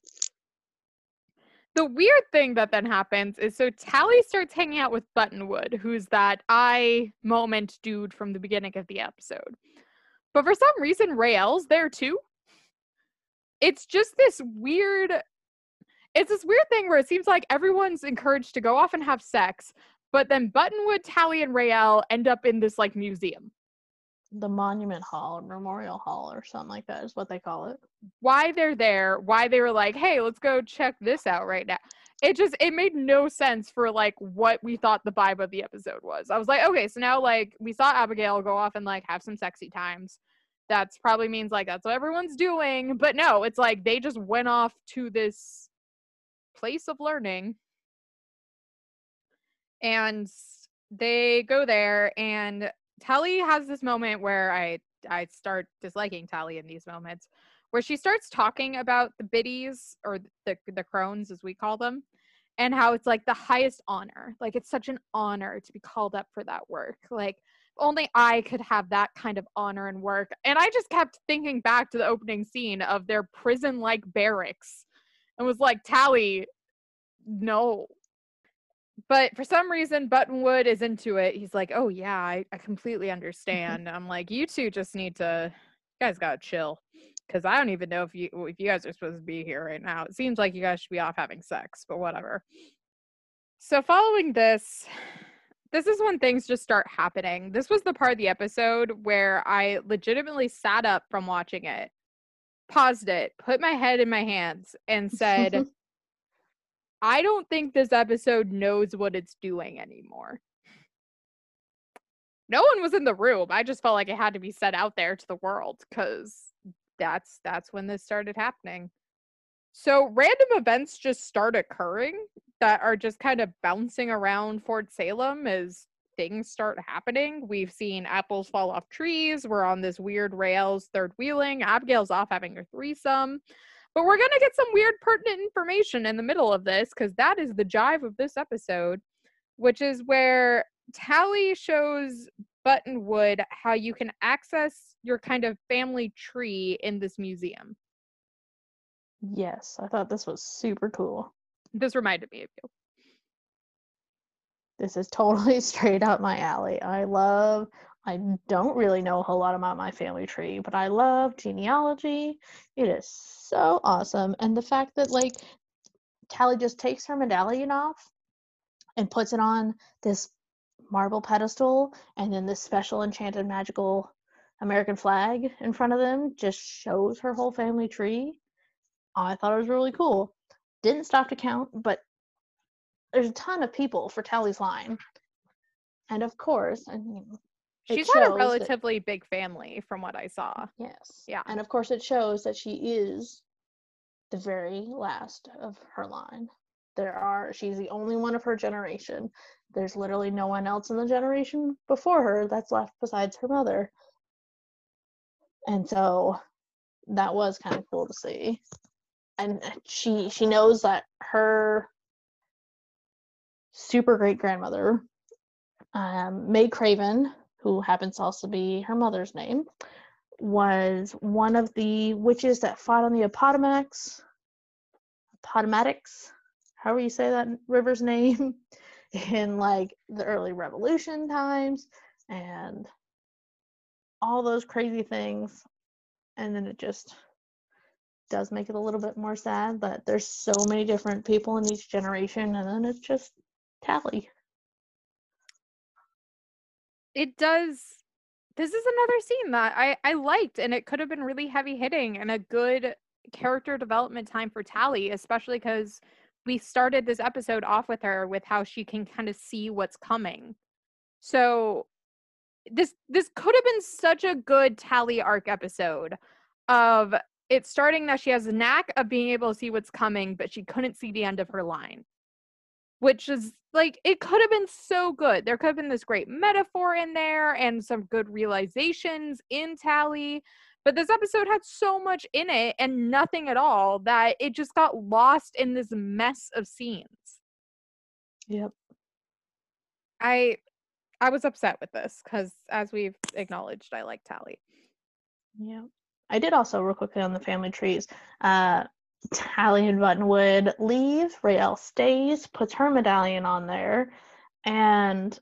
the weird thing that then happens is so Tally starts hanging out with Buttonwood, who's that I moment dude from the beginning of the episode. But for some reason, Raelle's there too. It's just this weird it's this weird thing where it seems like everyone's encouraged to go off and have sex, but then Buttonwood, Tally, and Raelle end up in this like museum. The Monument Hall or Memorial Hall or something like that is what they call it. Why they're there, why they were like, hey, let's go check this out right now. It just it made no sense for like what we thought the vibe of the episode was. I was like, okay, so now like we saw Abigail go off and like have some sexy times. That's probably means like that's what everyone's doing. But no, it's like they just went off to this place of learning and they go there and Tally has this moment where I I start disliking Tally in these moments where she starts talking about the biddies or the the crones as we call them and how it's like the highest honor. Like it's such an honor to be called up for that work. Like only I could have that kind of honor and work. And I just kept thinking back to the opening scene of their prison like barracks and was like, Tally, no, but for some reason buttonwood is into it. He's like oh yeah i, I completely understand. I'm like you two just need to you guys gotta chill. Because i don't even know if you if you guys are supposed to be here right now. It seems like you guys should be off having sex but whatever. So following this this is when things just start happening this was the part of the episode where i legitimately sat up from watching it paused it put my head in my hands and said I don't think this episode knows what it's doing anymore. No one was in the room. I just felt like it had to be set out there to the world cuz that's that's when this started happening. So random events just start occurring that are just kind of bouncing around Fort Salem as things start happening. We've seen apples fall off trees. We're on this weird Raelle's third wheeling. Abigail's off having her threesome. But we're going to get some weird pertinent information in the middle of this because that is the jive of this episode, which is where Tally shows Buttonwood how you can access your kind of family tree in this museum. Yes, I thought this was super cool. This reminded me of you. This is totally straight up my alley. I love I don't really know a whole lot about my family tree, but I love genealogy. It is so awesome. And the fact that, like, Tally just takes her medallion off and puts it on this marble pedestal, and then this special enchanted magical American flag in front of them just shows her whole family tree. I thought it was really cool. Didn't stop to count, but there's a ton of people for Tally's line. And of course, I mean, She's had a relatively that, big family from what I saw. Yes. Yeah. And of course, it shows that she is the very last of her line. There are, she's the only one of her generation. There's literally no one else in the generation before her that's left besides her mother. And so that was kind of cool to see. And she she knows that her super great grandmother, um, May Craven, who happens to also be her mother's name, was one of the witches that fought on the Appomattox. Appomattox, however you say that river's name, in like the early Revolution times, and all those crazy things. And then it just does make it a little bit more sad that there's so many different people in each generation, and then it's just Tally it does this is another scene that I, I liked and it could have been really heavy hitting and a good character development time for Tally, especially because we started this episode off with her with how she can kind of see what's coming. So this this could have been such a good Tally arc episode of it starting that she has a knack of being able to see what's coming, but she couldn't see the end of her line which is like it could have been so good. There could have been this great metaphor in there and some good realizations in Tally. But this episode had so much in it and nothing at all that it just got lost in this mess of scenes. Yep. I I was upset with this because as we've acknowledged, I like Tally. Yeah. I did also real quickly on the family trees. Uh Tally and Buttonwood leave. Raelle stays, puts her medallion on there, and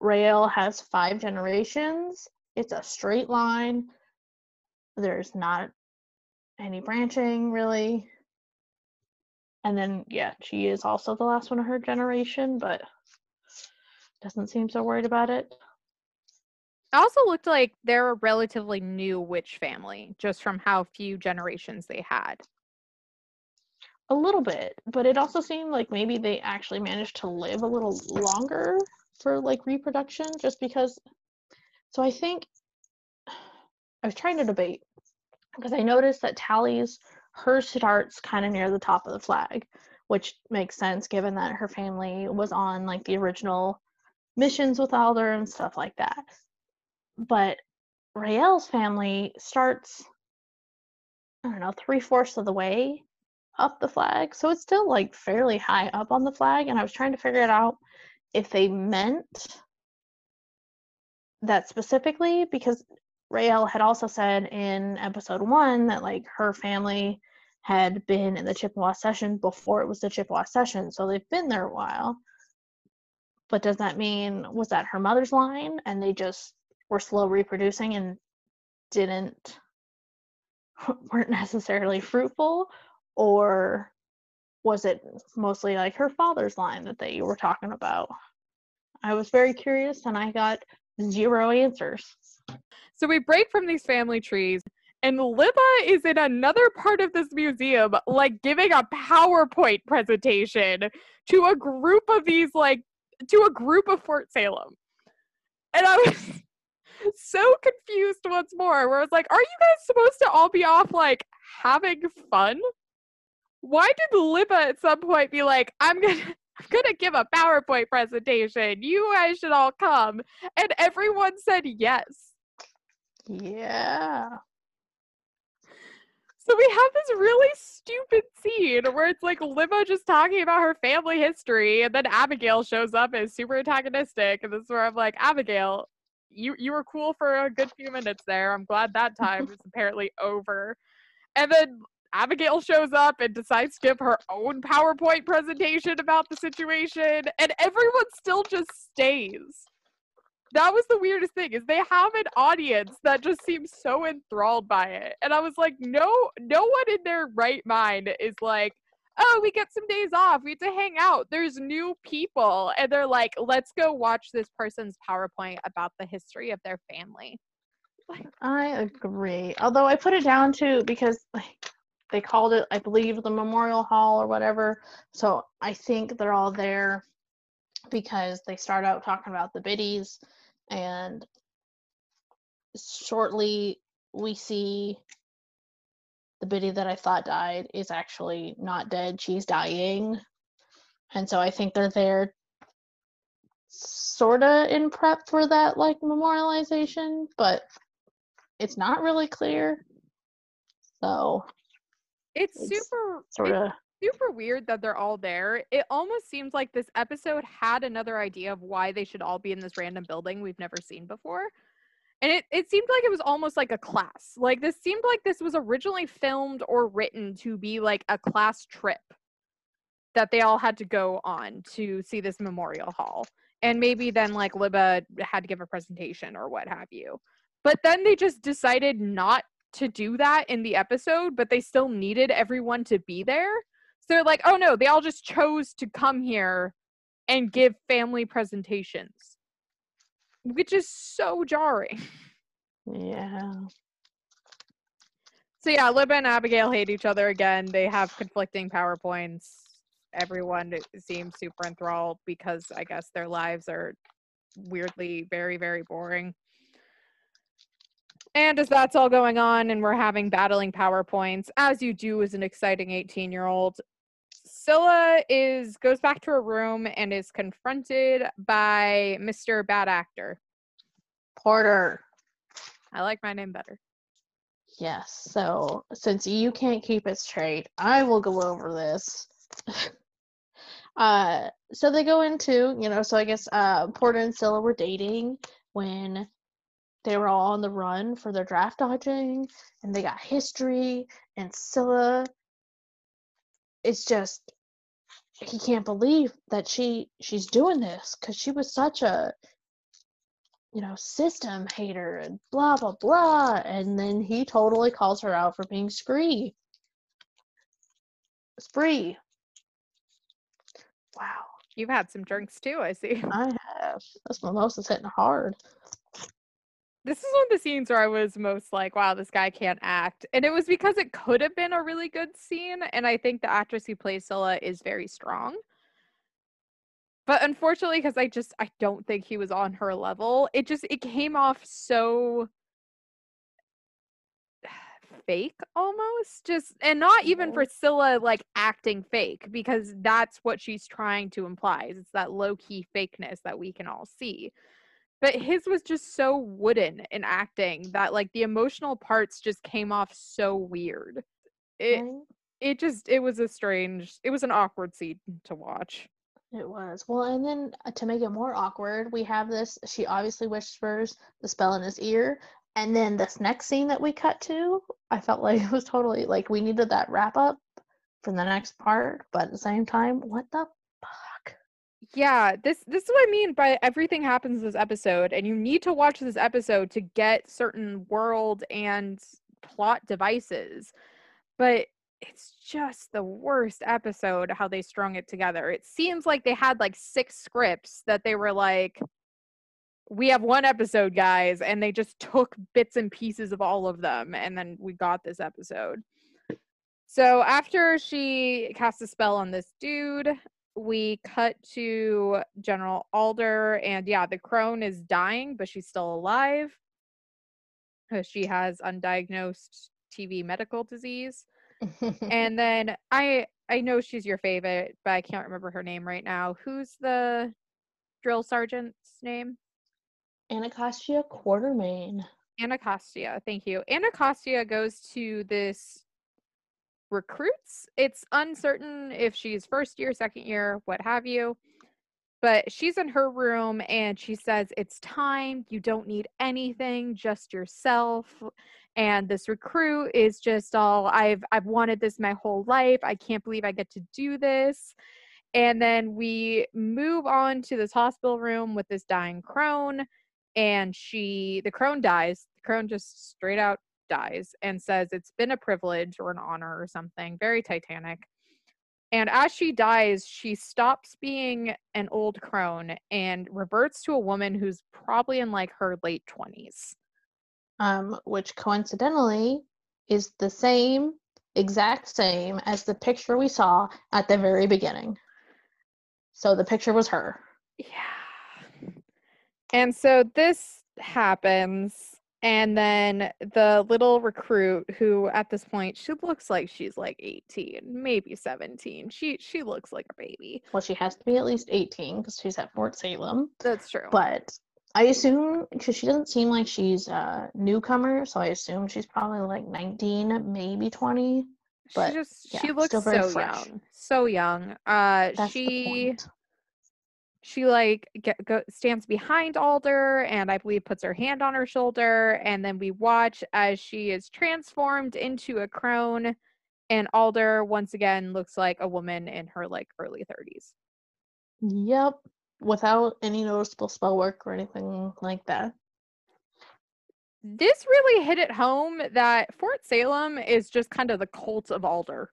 Raelle has five generations. It's a straight line. There's not any branching really. And then, yeah, she is also the last one of her generation, but doesn't seem so worried about it. Also looked like they're a relatively new witch family, just from how few generations they had. A little bit, but it also seemed like maybe they actually managed to live a little longer for like reproduction, just because. So I think I was trying to debate because I noticed that Tally's her starts kind of near the top of the flag, which makes sense given that her family was on like the original missions with Alder and stuff like that. But Raelle's family starts, I don't know, three fourths of the way up the flag. So it's still like fairly high up on the flag. And I was trying to figure it out if they meant that specifically because Raelle had also said in episode one that like her family had been in the Chippewa Cession before it was the Chippewa Cession, so they've been there a while. But does that mean was that her mother's line and they just were slow reproducing and didn't weren't necessarily fruitful or was it mostly like her father's line that they were talking about? I was very curious and I got zero answers. So we break from these family trees, and Libba is in another part of this museum, like giving a PowerPoint presentation to a group of these, like, to a group of Fort Salem. And I was so confused once more, where I was like, are you guys supposed to all be off, like, having fun? Why did Libba at some point be like, I'm gonna I'm gonna give a PowerPoint presentation. You guys should all come. And everyone said yes. Yeah. So we have this really stupid scene where it's like Libba just talking about her family history, and then Abigail shows up as super antagonistic, and this is where I'm like, Abigail, you you were cool for a good few minutes there. I'm glad that time is apparently over. And then Abigail shows up and decides to give her own PowerPoint presentation about the situation, and everyone still just stays that was the weirdest thing is they have an audience that just seems so enthralled by it and i was like no no one in their right mind is like oh we get some days off we get to hang out there's new people and they're like let's go watch this person's powerpoint about the history of their family. I agree although i put it down to because like they called it i believe the memorial hall or whatever so i think they're all there because they start out talking about the biddies and shortly we see the biddy that I thought died is actually not dead. She's dying. And so I think they're there sorta in prep for that like memorialization, but it's not really clear. So it's, it's super sort of super weird that they're all there. It almost seems like this episode had another idea of why they should all be in this random building we've never seen before. And it, it seemed like it was almost like a class. Like this seemed like this was originally filmed or written to be like a class trip that they all had to go on to see this memorial hall. And maybe then like Libba had to give a presentation or what have you. But then they just decided not to do that in the episode, but they still needed everyone to be there So they're like, oh no, they all just chose to come here and give family presentations, which is so jarring. Yeah. So yeah, Libba and Abigail hate each other again. They have conflicting PowerPoints. Everyone seems super enthralled because I guess their lives are weirdly very, very boring. And as that's all going on and we're having battling PowerPoints, as you do as an exciting 18 year old, Scylla is goes back to her room and is confronted by Mr. Bad Actor. Porter. I like my name better. Yes. So since you can't keep it straight, I will go over this. uh so they go into, you know, so I guess uh Porter and Scylla were dating when they were all on the run for their draft dodging and they got history and Scylla it's just he can't believe that she she's doing this because she was such a you know system hater and blah blah blah and then he totally calls her out for being scree spree. Wow. You've had some drinks too, I see. i have. This mimosas hitting hard This is one of the scenes where I was most like, wow, this guy can't act. And it was because it could have been a really good scene. And I think the actress who plays Scylla is very strong. But unfortunately, because I just I don't think he was on her level, it just it came off so fake almost. Just and not even for Scylla like acting fake, because that's what she's trying to imply. is It's that low-key fakeness that we can all see but his was just so wooden in acting that like the emotional parts just came off so weird it right? it just it was a strange it was an awkward scene to watch It was. Well, and then uh, to make it more awkward, we have this. She obviously whispers the spell in his ear. And then this next scene that we cut to, I felt like it was totally like we needed that wrap up for the next part. But at the same time, what the? Yeah this this is what i mean by everything happens this episode and you need to watch this episode to get certain world and plot devices but it's just the worst episode how they strung it together. It seems like they had like six scripts that they were like we have one episode guys and they just took bits and pieces of all of them and then we got this episode. So after she casts a spell on this dude we cut to General Alder, and yeah, the crone is dying, but she's still alive. 'cause She has undiagnosed TV medical disease. And then I I know she's your favorite, but I can't remember her name right now. Who's the drill sergeant's name? Anacostia Quartermain. Anacostia. Thank you. Anacostia goes to this recruits. It's uncertain if she's first year, second year, what have you. But she's in her room and she says, It's time. You don't need anything, just yourself. And this recruit is just all I've I've wanted this my whole life. I can't believe I get to do this. And then we move on to this hospital room with this dying crone. And she the crone dies. The crone just straight out dies and says it's been a privilege or an honor or something, very Titanic. And as she dies, she stops being an old crone and reverts to a woman who's probably in like her late 20s. Um, which coincidentally is the same, exact same as the picture we saw at the very beginning. So the picture was her. Yeah. And so this happens. And then the little recruit who at this point she looks like she's like 18, maybe 17. She she looks like a baby. Well, she has to be at least 18 because she's at Fort Salem. That's true. But I assume because she doesn't seem like she's a newcomer, so I assume she's probably like 19, maybe 20. but, she just yeah, she looks so fresh. young. So young. Uh That's she. She like get, go, stands behind Alder and I believe puts her hand on her shoulder and then we watch as she is transformed into a crone and Alder once again looks like a woman in her like early 30s. Yep. Without any noticeable spell work or anything like that. This really hit it home that Fort Salem is just kind of the cult of Alder.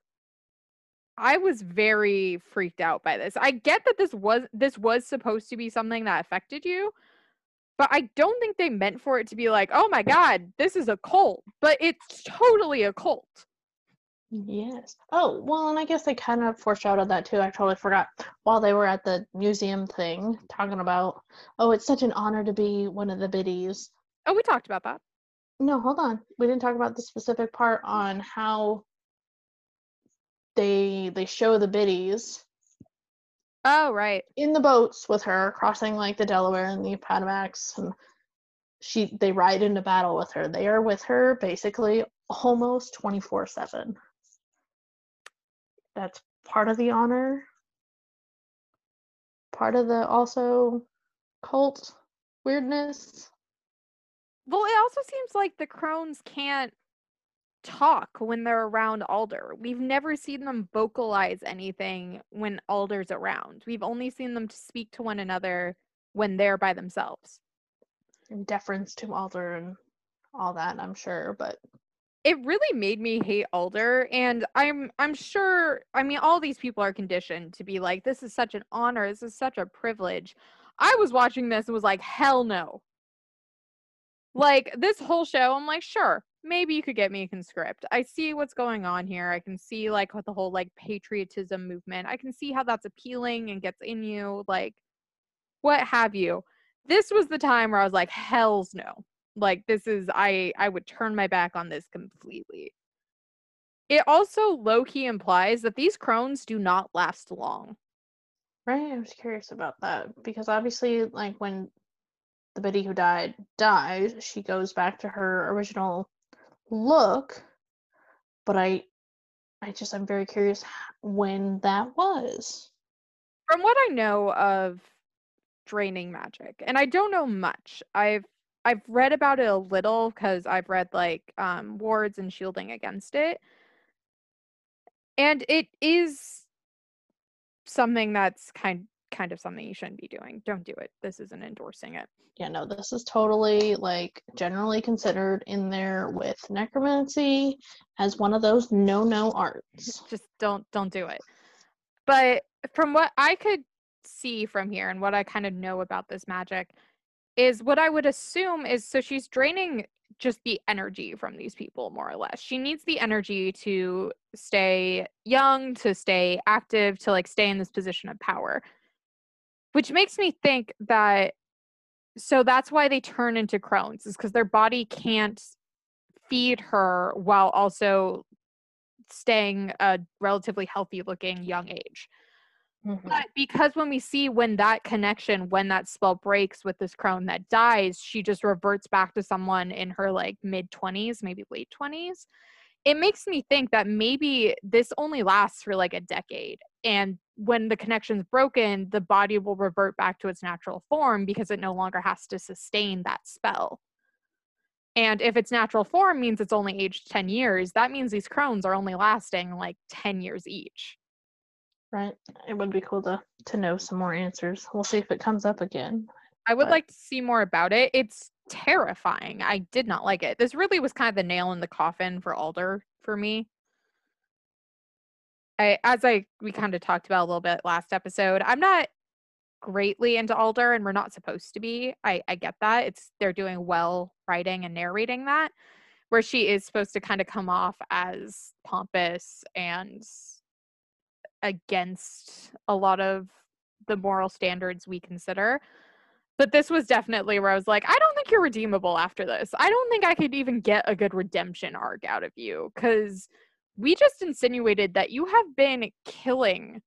I was very freaked out by this. I get that this was this was supposed to be something that affected you, but I don't think they meant for it to be like, "Oh my god, this is a cult." But it's totally a cult. Yes. Oh, well, and I guess they kind of foreshadowed that too. I totally forgot. While they were at the museum thing, talking about, oh, it's such an honor to be one of the biddies. Oh, we talked about that. No, hold on. We didn't talk about the specific part on how they they show the biddies Oh, right. in the boats with her crossing like the Delaware and the Appomattox and she they ride into battle with her. They are with her basically almost 24/7. That's part of the honor. Part of the also cult weirdness. Well, it also seems like the crones can't talk when they're around Alder. We've never seen them vocalize anything when Alder's around. We've only seen them speak to one another when they're by themselves. In deference to Alder and all that, I'm sure, but it really made me hate Alder and I'm I'm sure I mean all these people are conditioned to be like this is such an honor, this is such a privilege. I was watching this and was like hell no. Like this whole show I'm like sure, maybe you could get me a conscript. I see what's going on here. I can see like the whole like patriotism movement. I can see how that's appealing and gets in you like what have you. This was the time where I was like hell's no like this is I I would turn my back on this completely. It also low key implies that these crones do not last long. Right, I was curious about that because obviously, like when the Biddy who died dies, she goes back to her original look. But I, I just I'm very curious when that was. From what I know of draining magic, and I don't know much. I've I've read about it a little because I've read like um, wards and shielding against it, and it is something that's kind kind of something you shouldn't be doing. Don't do it. This isn't endorsing it. Yeah, no, this is totally like generally considered in there with necromancy as one of those no-no arts. Just don't don't do it. But from what I could see from here and what I kind of know about this magic, is what I would assume is so she's draining just the energy from these people more or less. She needs the energy to stay young, to stay active, to like stay in this position of power. Which makes me think that so that's why they turn into crones is because their body can't feed her while also staying a relatively healthy looking young age. Mm-hmm. But because when we see when that connection, when that spell breaks with this crone that dies, she just reverts back to someone in her like mid 20s, maybe late 20s. It makes me think that maybe this only lasts for like a decade. And when the connection's broken, the body will revert back to its natural form because it no longer has to sustain that spell. And if its natural form means it's only aged 10 years, that means these crones are only lasting like 10 years each. Right. It would be cool to to know some more answers. We'll see if it comes up again. I would but... like to see more about it. It's terrifying. I did not like it. This really was kind of the nail in the coffin for Alder for me. I as I we kind of talked about a little bit last episode. I'm not greatly into Alder and we're not supposed to be. I I get that. It's they're doing well writing and narrating that where she is supposed to kind of come off as pompous and against a lot of the moral standards we consider. But this was definitely where I was like, I don't you're redeemable after this. I don't think I could even get a good redemption arc out of you because we just insinuated that you have been killing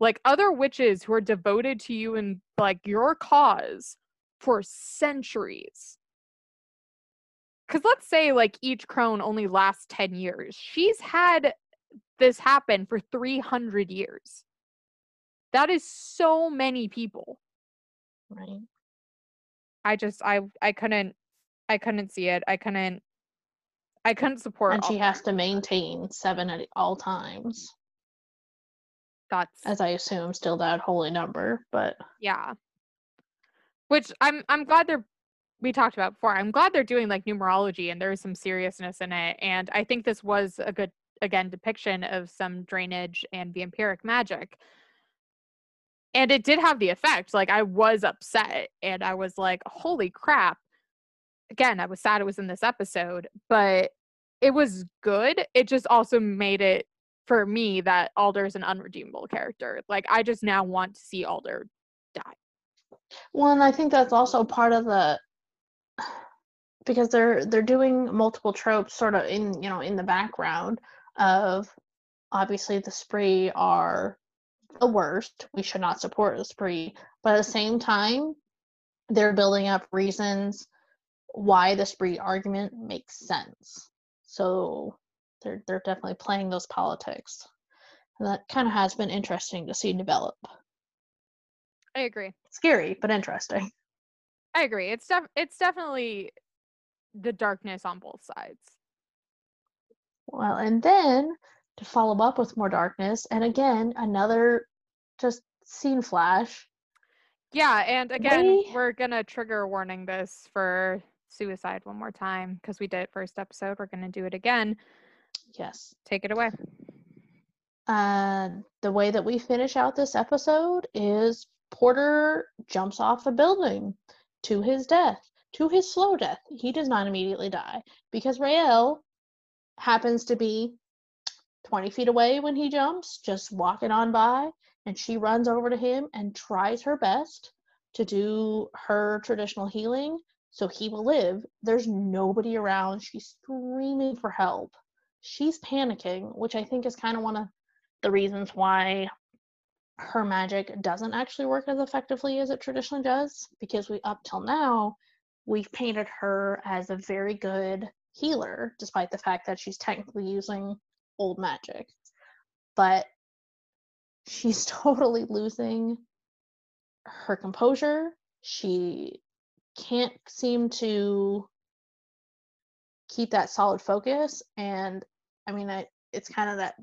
like other witches who are devoted to you and like your cause for centuries. Because let's say like each crone only lasts 10 years. She's had this happen for 300 years. That is so many people. Right. I just I I couldn't I couldn't see it. I couldn't I couldn't support And she has to maintain 7 at all times. That's as I assume still that holy number, but yeah. Which I'm I'm glad they're we talked about before. I'm glad they're doing like numerology and there's some seriousness in it. And I think this was a good again depiction of some drainage and vampiric magic and it did have the effect like i was upset and i was like holy crap. Again i was sad it was in this episode but it was good. It just also made it for me that alder is an unredeemable character. Like i just now want to see alder die. Well and i think that's also part of the because they're they're doing multiple tropes sort of in you know in the background of obviously the spree are the worst. We should not support the spree. But at the same time, they're building up reasons why the spree argument makes sense. So they're they're definitely playing those politics. And that kind of has been interesting to see develop. I agree. Scary, but interesting. I agree. It's def- it's definitely the darkness on both sides Well, and then to follow up with more darkness, and again, another just scene flash. Yeah, and again, We- we're gonna trigger warning this for suicide one more time because we did it first episode. We're gonna do it again. Yes. Take it away. Uh, the way that we finish out this episode is Porter jumps off a building to his death, to his slow death. He does not immediately die because Raelle happens to be 20 feet away when he jumps, just walking on by, and she runs over to him and tries her best to do her traditional healing so he will live. There's nobody around. She's screaming for help. She's panicking, which I think is kind of one of the reasons why her magic doesn't actually work as effectively as it traditionally does because we up till now we've painted her as a very good healer despite the fact that she's technically using old magic but she's totally losing her composure. She can't seem to keep that solid focus. And i mean I, it's kind of that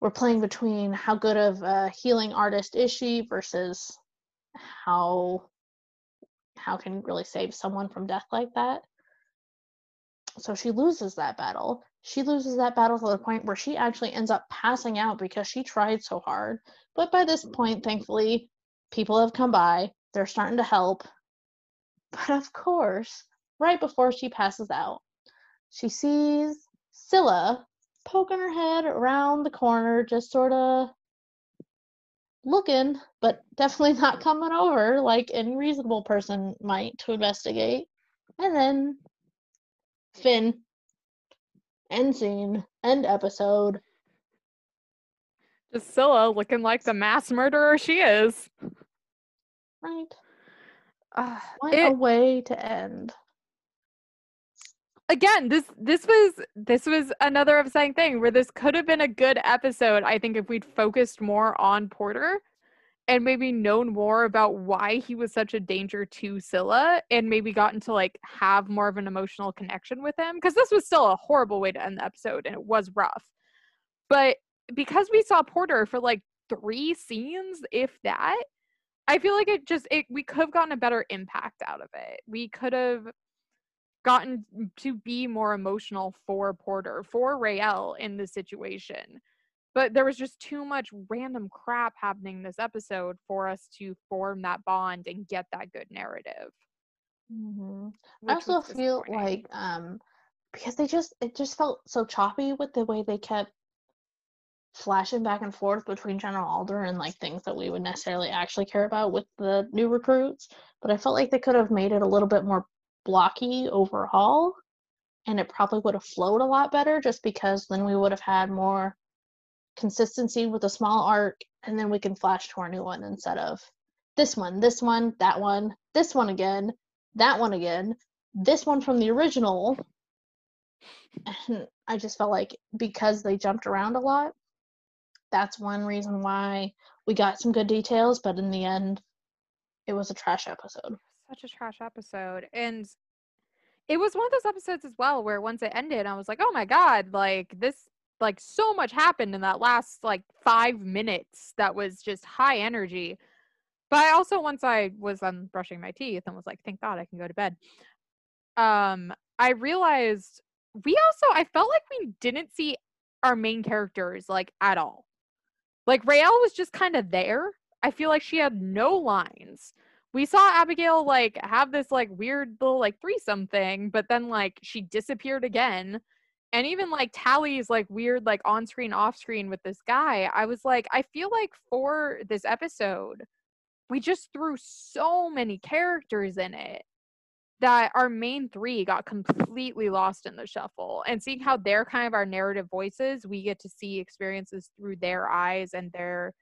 we're playing between how good of a healing artist is she versus how how can really save someone from death like that? So she loses that battle she loses that battle to the point where she actually ends up passing out because she tried so hard. But by this mm-hmm. point thankfully people have come by. They're starting to help. But of course right before she passes out she sees scylla poking her head around the corner, just sort of looking, but definitely not coming over like any reasonable person might to investigate. And then Finn, end scene, end episode. Just Scylla looking like the mass murderer she is. Right. Uh, What it- a way to end. again this this was this was another upsetting thing where this could have been a good episode i think if we'd focused more on porter and maybe known more about why he was such a danger to scylla and maybe gotten to like have more of an emotional connection with him because this was still a horrible way to end the episode and it was rough but because we saw porter for like three scenes if that i feel like it just it we could have gotten a better impact out of it we could have gotten to be more emotional for Porter, for Raelle in this situation. But there was just too much random crap happening this episode for us to form that bond and get that good narrative. hmm I also feel like um because they just it just felt so choppy with the way they kept flashing back and forth between General Alder and like things that we would necessarily actually care about with the new recruits. But I felt like they could have made it a little bit more blocky overall and it probably would have flowed a lot better just because then we would have had more consistency with a small arc and then we can flash to our new one instead of this one, this one, that one, this one again, that one again, this one from the original. And I just felt like because they jumped around a lot, that's one reason why we got some good details, but in the end, it was a trash episode. such a trash episode. And it was one of those episodes as well where once it ended, I was like, oh my God, like this, like so much happened in that last like five minutes that was just high energy. But I also, once I was um, brushing my teeth and was like, thank God I can go to bed, um, I realized we also, I felt like we didn't see our main characters like at all. Like Raelle was just kind of there. I feel like she had no lines we saw Abigail like have this like weird little like threesome thing, but then like she disappeared again. And even like Tally's like weird like on screen, off screen with this guy. I was like, I feel like for this episode, we just threw so many characters in it that our main three got completely lost in the shuffle. And seeing how they're kind of our narrative voices, we get to see experiences through their eyes and their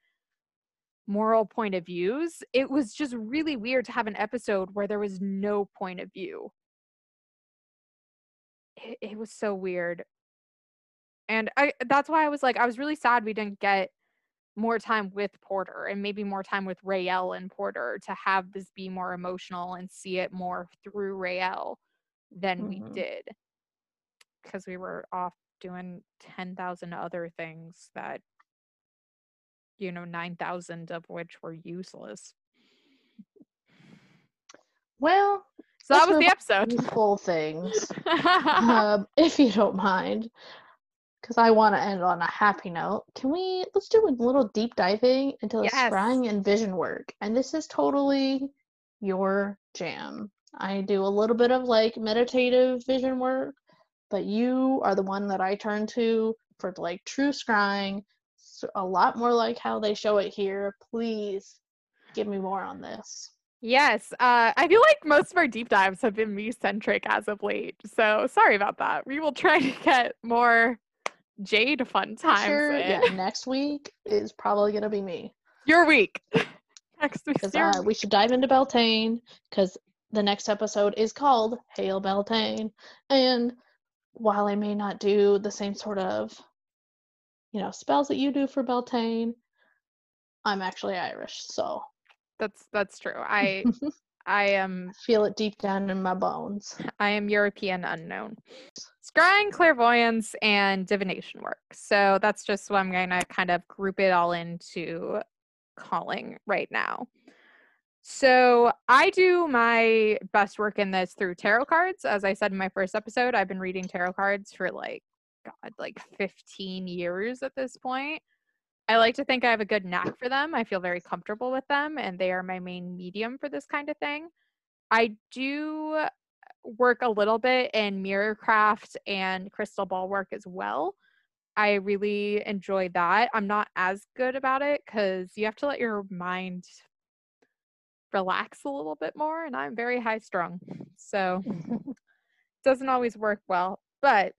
moral point of views, it was just really weird to have an episode where there was no point of view. It, it was so weird. And I that's why I was like I was really sad we didn't get more time with Porter and maybe more time with Raelle and Porter to have this be more emotional and see it more through Raelle than we Mhm. did because we were off doing 10,000 other things that you know 9,000 of which were useless. Well, So that was the episode. useful things, um, if you don't mind, because I want to end on a happy note. Can we let's do a little deep diving into the Yes. scrying and vision work? And this is totally your jam. I do a little bit of like meditative vision work, but you are the one that I turn to for like true scrying. A lot more like how they show it here. Please give me more on this. Yes, uh, I feel like most of our deep dives have been me centric as of late. So sorry about that. We will try to get more Jade fun times. Sure, in. yeah, next week is probably gonna be me. Your week. Next your uh, we should dive into Beltane because the next episode is called Hail Beltane. And while I may not do the same sort of, you know, spells that you do for Beltane, I'm actually Irish, so That's that's true. I I am feel it deep down in my bones. I am European unknown. Scrying, clairvoyance, and divination work. So that's just what I'm going to kind of group it all into calling right now. So I do my best work in this through tarot cards. As I said in my first episode, I've been reading tarot cards for like, God, like 15 years at this point. I like to think I have a good knack for them. I feel very comfortable with them, and they are my main medium for this kind of thing. I do work a little bit in mirror craft and crystal ball work as well. I really enjoy that. I'm not as good about it because you have to let your mind relax a little bit more, and I'm very high strung. So it doesn't always work well, but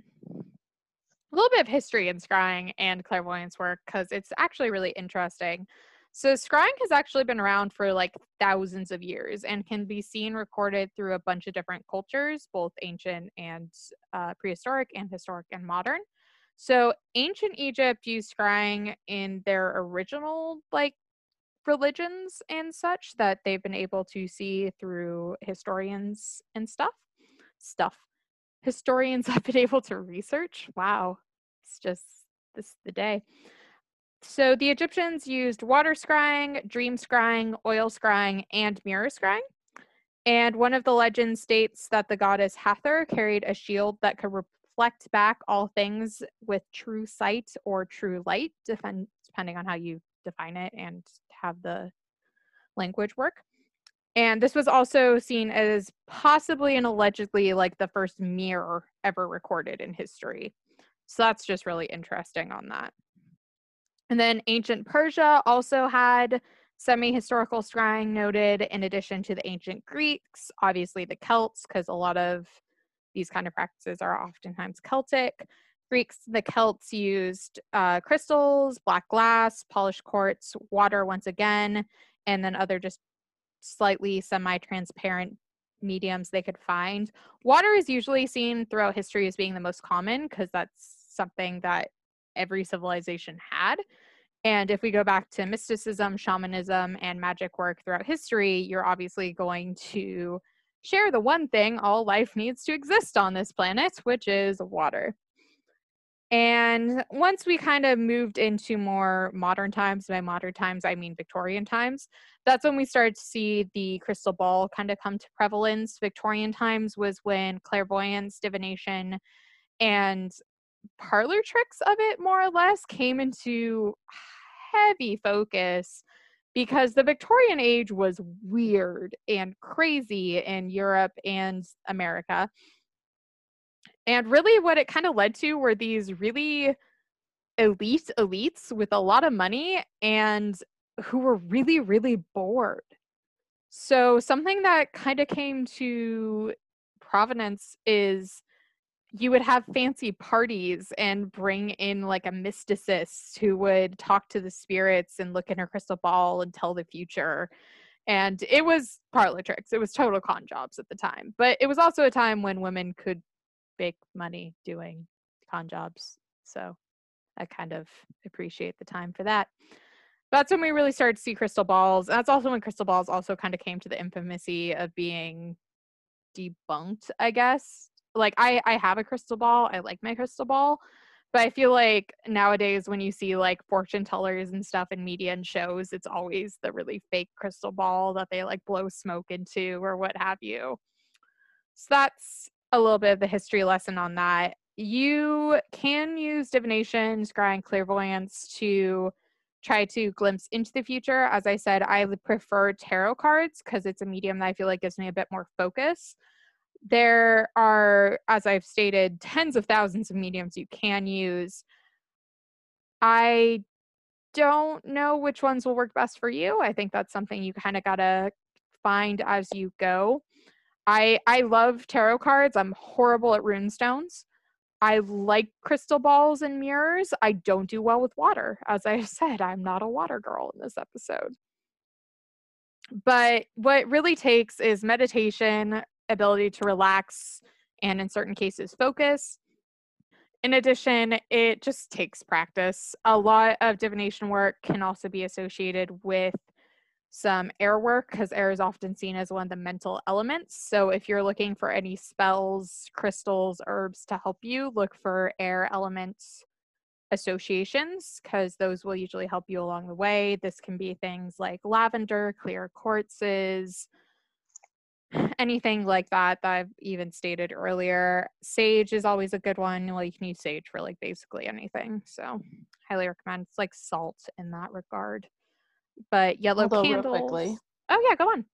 a little bit of history in scrying and clairvoyance work because it's actually really interesting. So, scrying has actually been around for like thousands of years and can be seen recorded through a bunch of different cultures, both ancient and uh, prehistoric, and historic and modern. So, ancient Egypt used scrying in their original like religions and such that they've been able to see through historians and stuff. Stuff. Historians have been able to research. Wow. It's just this is the day. So the Egyptians used water scrying, dream scrying, oil scrying, and mirror scrying. And one of the legends states that the goddess Hathor carried a shield that could reflect back all things with true sight or true light, defen- depending on how you define it and have the language work. And this was also seen as possibly and allegedly like the first mirror ever recorded in history. So that's just really interesting on that. And then ancient Persia also had semi historical scrying noted, in addition to the ancient Greeks, obviously the Celts, because a lot of these kind of practices are oftentimes Celtic. Greeks, the Celts used uh, crystals, black glass, polished quartz, water once again, and then other just slightly semi transparent mediums they could find. Water is usually seen throughout history as being the most common because that's something that every civilization had. And if we go back to mysticism, shamanism, and magic work throughout history, you're obviously going to share the one thing all life needs to exist on this planet, which is water. And once we kind of moved into more modern times, by modern times, I mean Victorian times, that's when we started to see the crystal ball kind of come to prevalence. Victorian times was when clairvoyance, divination, and parlor tricks of it more or less came into heavy focus because the Victorian age was weird and crazy in Europe and America. And really, what it kind of led to were these really elite elites with a lot of money and who were really, really bored. So, something that kind of came to provenance is you would have fancy parties and bring in like a mysticist who would talk to the spirits and look in her crystal ball and tell the future. And it was parlor tricks. It was total con jobs at the time. But it was also a time when women could make money doing con jobs. So I kind of appreciate the time for that. That's when we really started to see crystal balls. That's also when crystal balls also kind of came to the infamousy of being debunked, I guess. Like I I have a crystal ball. I like my crystal ball, But I feel like nowadays when you see like fortune tellers and stuff in media and shows, it's always the really fake crystal ball that they like blow smoke into or what have you. So that's a little bit of the history lesson on that. You can use divination, scrying, clairvoyance to try to glimpse into the future. As I said, I prefer tarot cards because it's a medium that I feel like gives me a bit more focus. There are, as I've stated, tens of thousands of mediums you can use. I don't know which ones will work best for you. I think that's something you kind of got to find as you go. I I love tarot cards. I'm horrible at rune stones. I like crystal balls and mirrors. I don't do well with water. As I said, I'm not a water girl in this episode. But what really takes is meditation, ability to relax, and in certain cases, focus. In addition, it just takes practice. A lot of divination work can also be associated with some air work because air is often seen as one of the mental elements. So if you're looking for any spells, crystals, herbs to help you, look for air elements associations because those will usually help you along the way. This can be things like lavender, clear quartzes, anything like that that I've even stated earlier. Sage is always a good one. Well, you can use sage for like basically anything. So highly recommend. It's like salt in that regard but yellow Although, candles. Oh yeah, go on.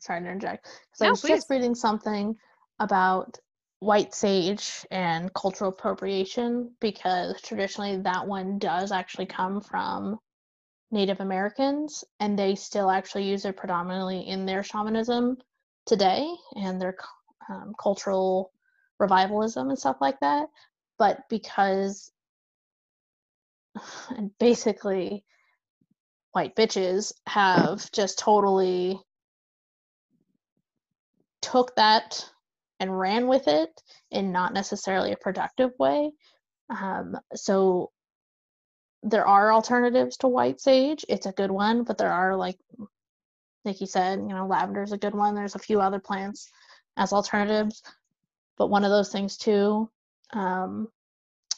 Sorry to interject. Because no, I was please. just reading something about white sage and cultural appropriation because traditionally that one does actually come from Native Americans and they still actually use it predominantly in their shamanism today and their um, cultural revivalism and stuff like that. But because and basically white bitches have just totally took that and ran with it in not necessarily a productive way. Um, so there are alternatives to white sage. It's a good one, but there are like Nikki said, you know, lavender is a good one. There's a few other plants as alternatives, but one of those things too. Um,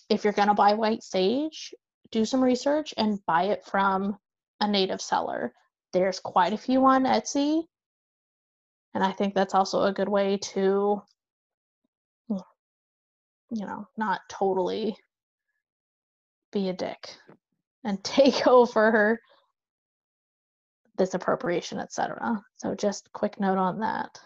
if you're gonna buy white sage, do some research and buy it from a native seller. There's quite a few on Etsy. And I think that's also a good way to, you know, not totally be a dick and take over this appropriation, etc. So just quick note on that.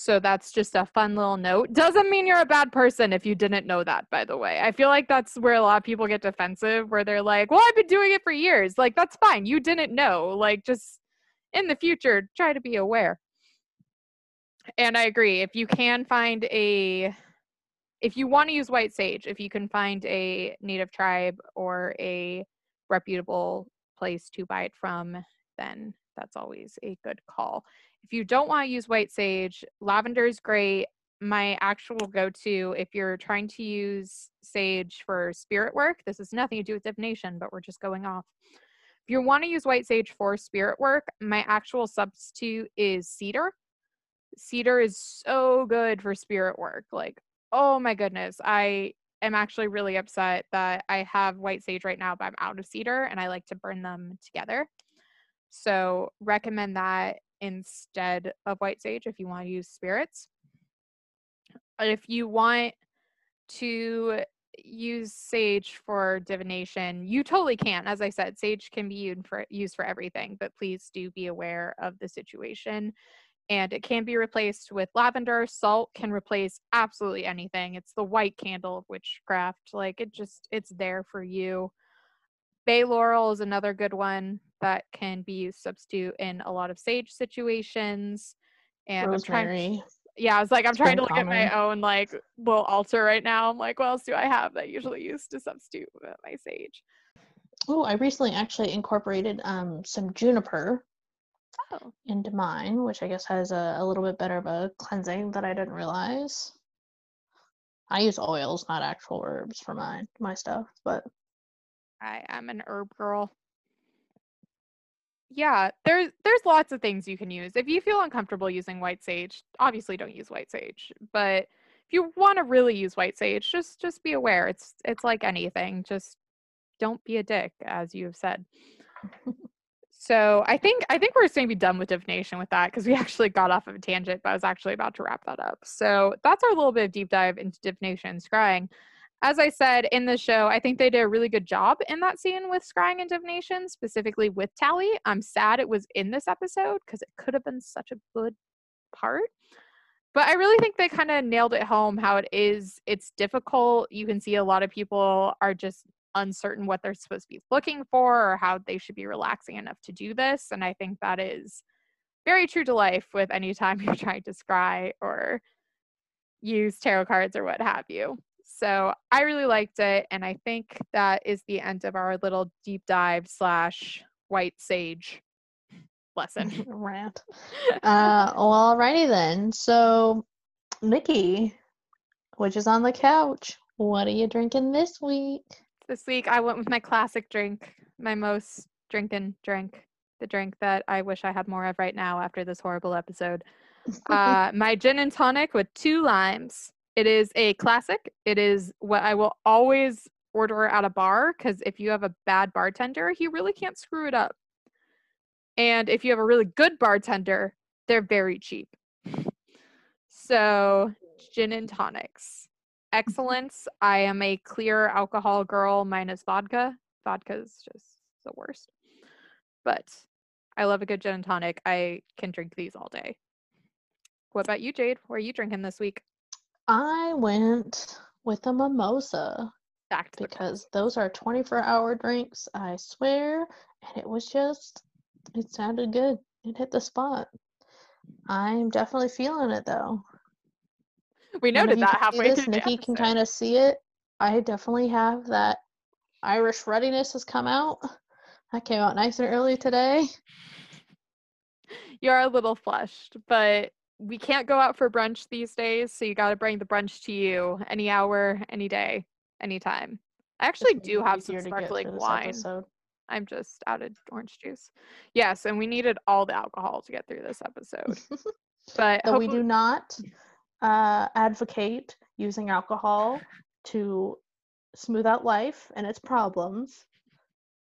So that's just a fun little note. Doesn't mean you're a bad person if you didn't know that, by the way. I feel like that's where a lot of people get defensive, where they're like, well, I've been doing it for years. Like, that's fine. You didn't know. Like, just in the future, try to be aware. And I agree. If you can find a, if you want to use white sage, if you can find a native tribe or a reputable place to buy it from, then that's always a good call. If you don't want to use white sage, lavender is great. My actual go to, if you're trying to use sage for spirit work, this has nothing to do with divination, but we're just going off. If you want to use white sage for spirit work, my actual substitute is cedar. Cedar is so good for spirit work. Like, oh my goodness. I am actually really upset that I have white sage right now, but I'm out of cedar and I like to burn them together. So recommend that instead of white sage if you want to use spirits. If you want to use sage for divination, you totally can. As I said, sage can be used for used for everything, but please do be aware of the situation. And it can be replaced with lavender. Salt can replace absolutely anything. It's the white candle of witchcraft. Like it just it's there for you. Bay laurel is another good one that can be used substitute in a lot of sage situations. And Rosemary. I'm trying, yeah, I was like, I'm it's trying to look common. at my own like little altar right now. I'm like, what else do I have that I usually use to substitute my sage? Oh, I recently actually incorporated um, some juniper oh. into mine, which I guess has a, a little bit better of a cleansing that I didn't realize. I use oils, not actual herbs for my my stuff, but I am an herb girl. Yeah, there's there's lots of things you can use. If you feel uncomfortable using white sage, obviously don't use white sage. But if you want to really use white sage, just just be aware. It's it's like anything. Just don't be a dick, as you have said. so I think I think we're just gonna be done with divination with that because we actually got off of a tangent, but I was actually about to wrap that up. So that's our little bit of deep dive into divination and scrying. As I said in the show, I think they did a really good job in that scene with scrying and divination, specifically with Tally. I'm sad it was in this episode because it could have been such a good part but I really think they kind of nailed it home how it is. It's difficult. You can see a lot of people are just uncertain what they're supposed to be looking for or how they should be relaxing enough to do this. And I think that is very true to life with any time you're trying to scry or use tarot cards or what have you. So I really liked it. And I think that is the end of our little deep dive slash white sage lesson. Rant. Uh, well, alrighty then. So, Nikki, which is on the couch, what are you drinking this week? This week I went with my classic drink, my most drinking drink, the drink that I wish I had more of right now after this horrible episode. Uh, my gin and tonic with two limes. It is a classic. It is what I will always order at a bar because if you have a bad bartender, he really can't screw it up. And if you have a really good bartender, they're very cheap. So, gin and tonics. Excellence. I am a clear alcohol girl minus vodka. Vodka is just the worst. But I love a good gin and tonic. I can drink these all day. What about you, Jade? What are you drinking this week? I went with a mimosa because those are 24 hour drinks, I swear. And it was just it sounded good. It hit the spot. I'm definitely feeling it though. We noted that halfway this, through. Nikki can kind of see it. I definitely have that Irish readiness has come out. That came out nice and early today. You're a little flushed, but we can't go out for brunch these days, so you got to bring the brunch to you any hour, any day, anytime. I actually do have some sparkling wine. Episode. I'm just out of orange juice. Yes, and we needed all the alcohol to get through this episode. but so we do not uh, advocate using alcohol to smooth out life and its problems.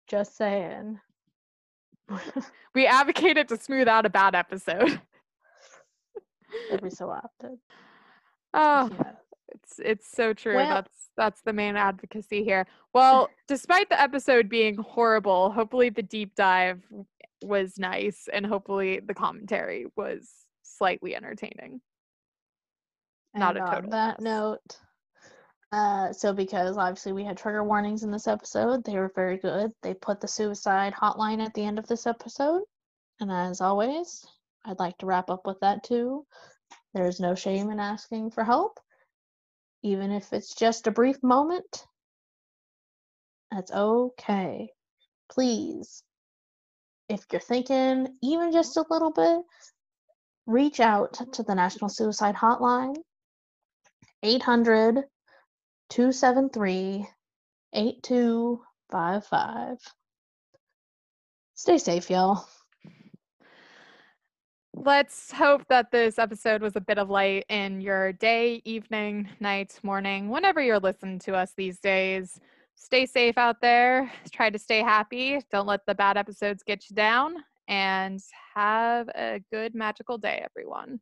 Just saying. we advocated to smooth out a bad episode. Every so often. Oh, yeah. it's it's so true. Well, That's that's the main advocacy here. Well, despite the episode being horrible, hopefully the deep dive was nice and hopefully the commentary was slightly entertaining. Not and a total. On that mess. note, uh, so because obviously we had trigger warnings in this episode, they were very good. They put the suicide hotline at the end of this episode, and as always, I'd like to wrap up with that too. There's no shame in asking for help even if it's just a brief moment, that's okay. Please, if you're thinking even just a little bit, reach out to the National Suicide Hotline, 800 273 8255. Stay safe, y'all. Let's hope that this episode was a bit of light in your day, evening, night, morning, whenever you're listening to us these days. Stay safe out there. Try to stay happy. Don't let the bad episodes get you down. And have a good magical day, everyone.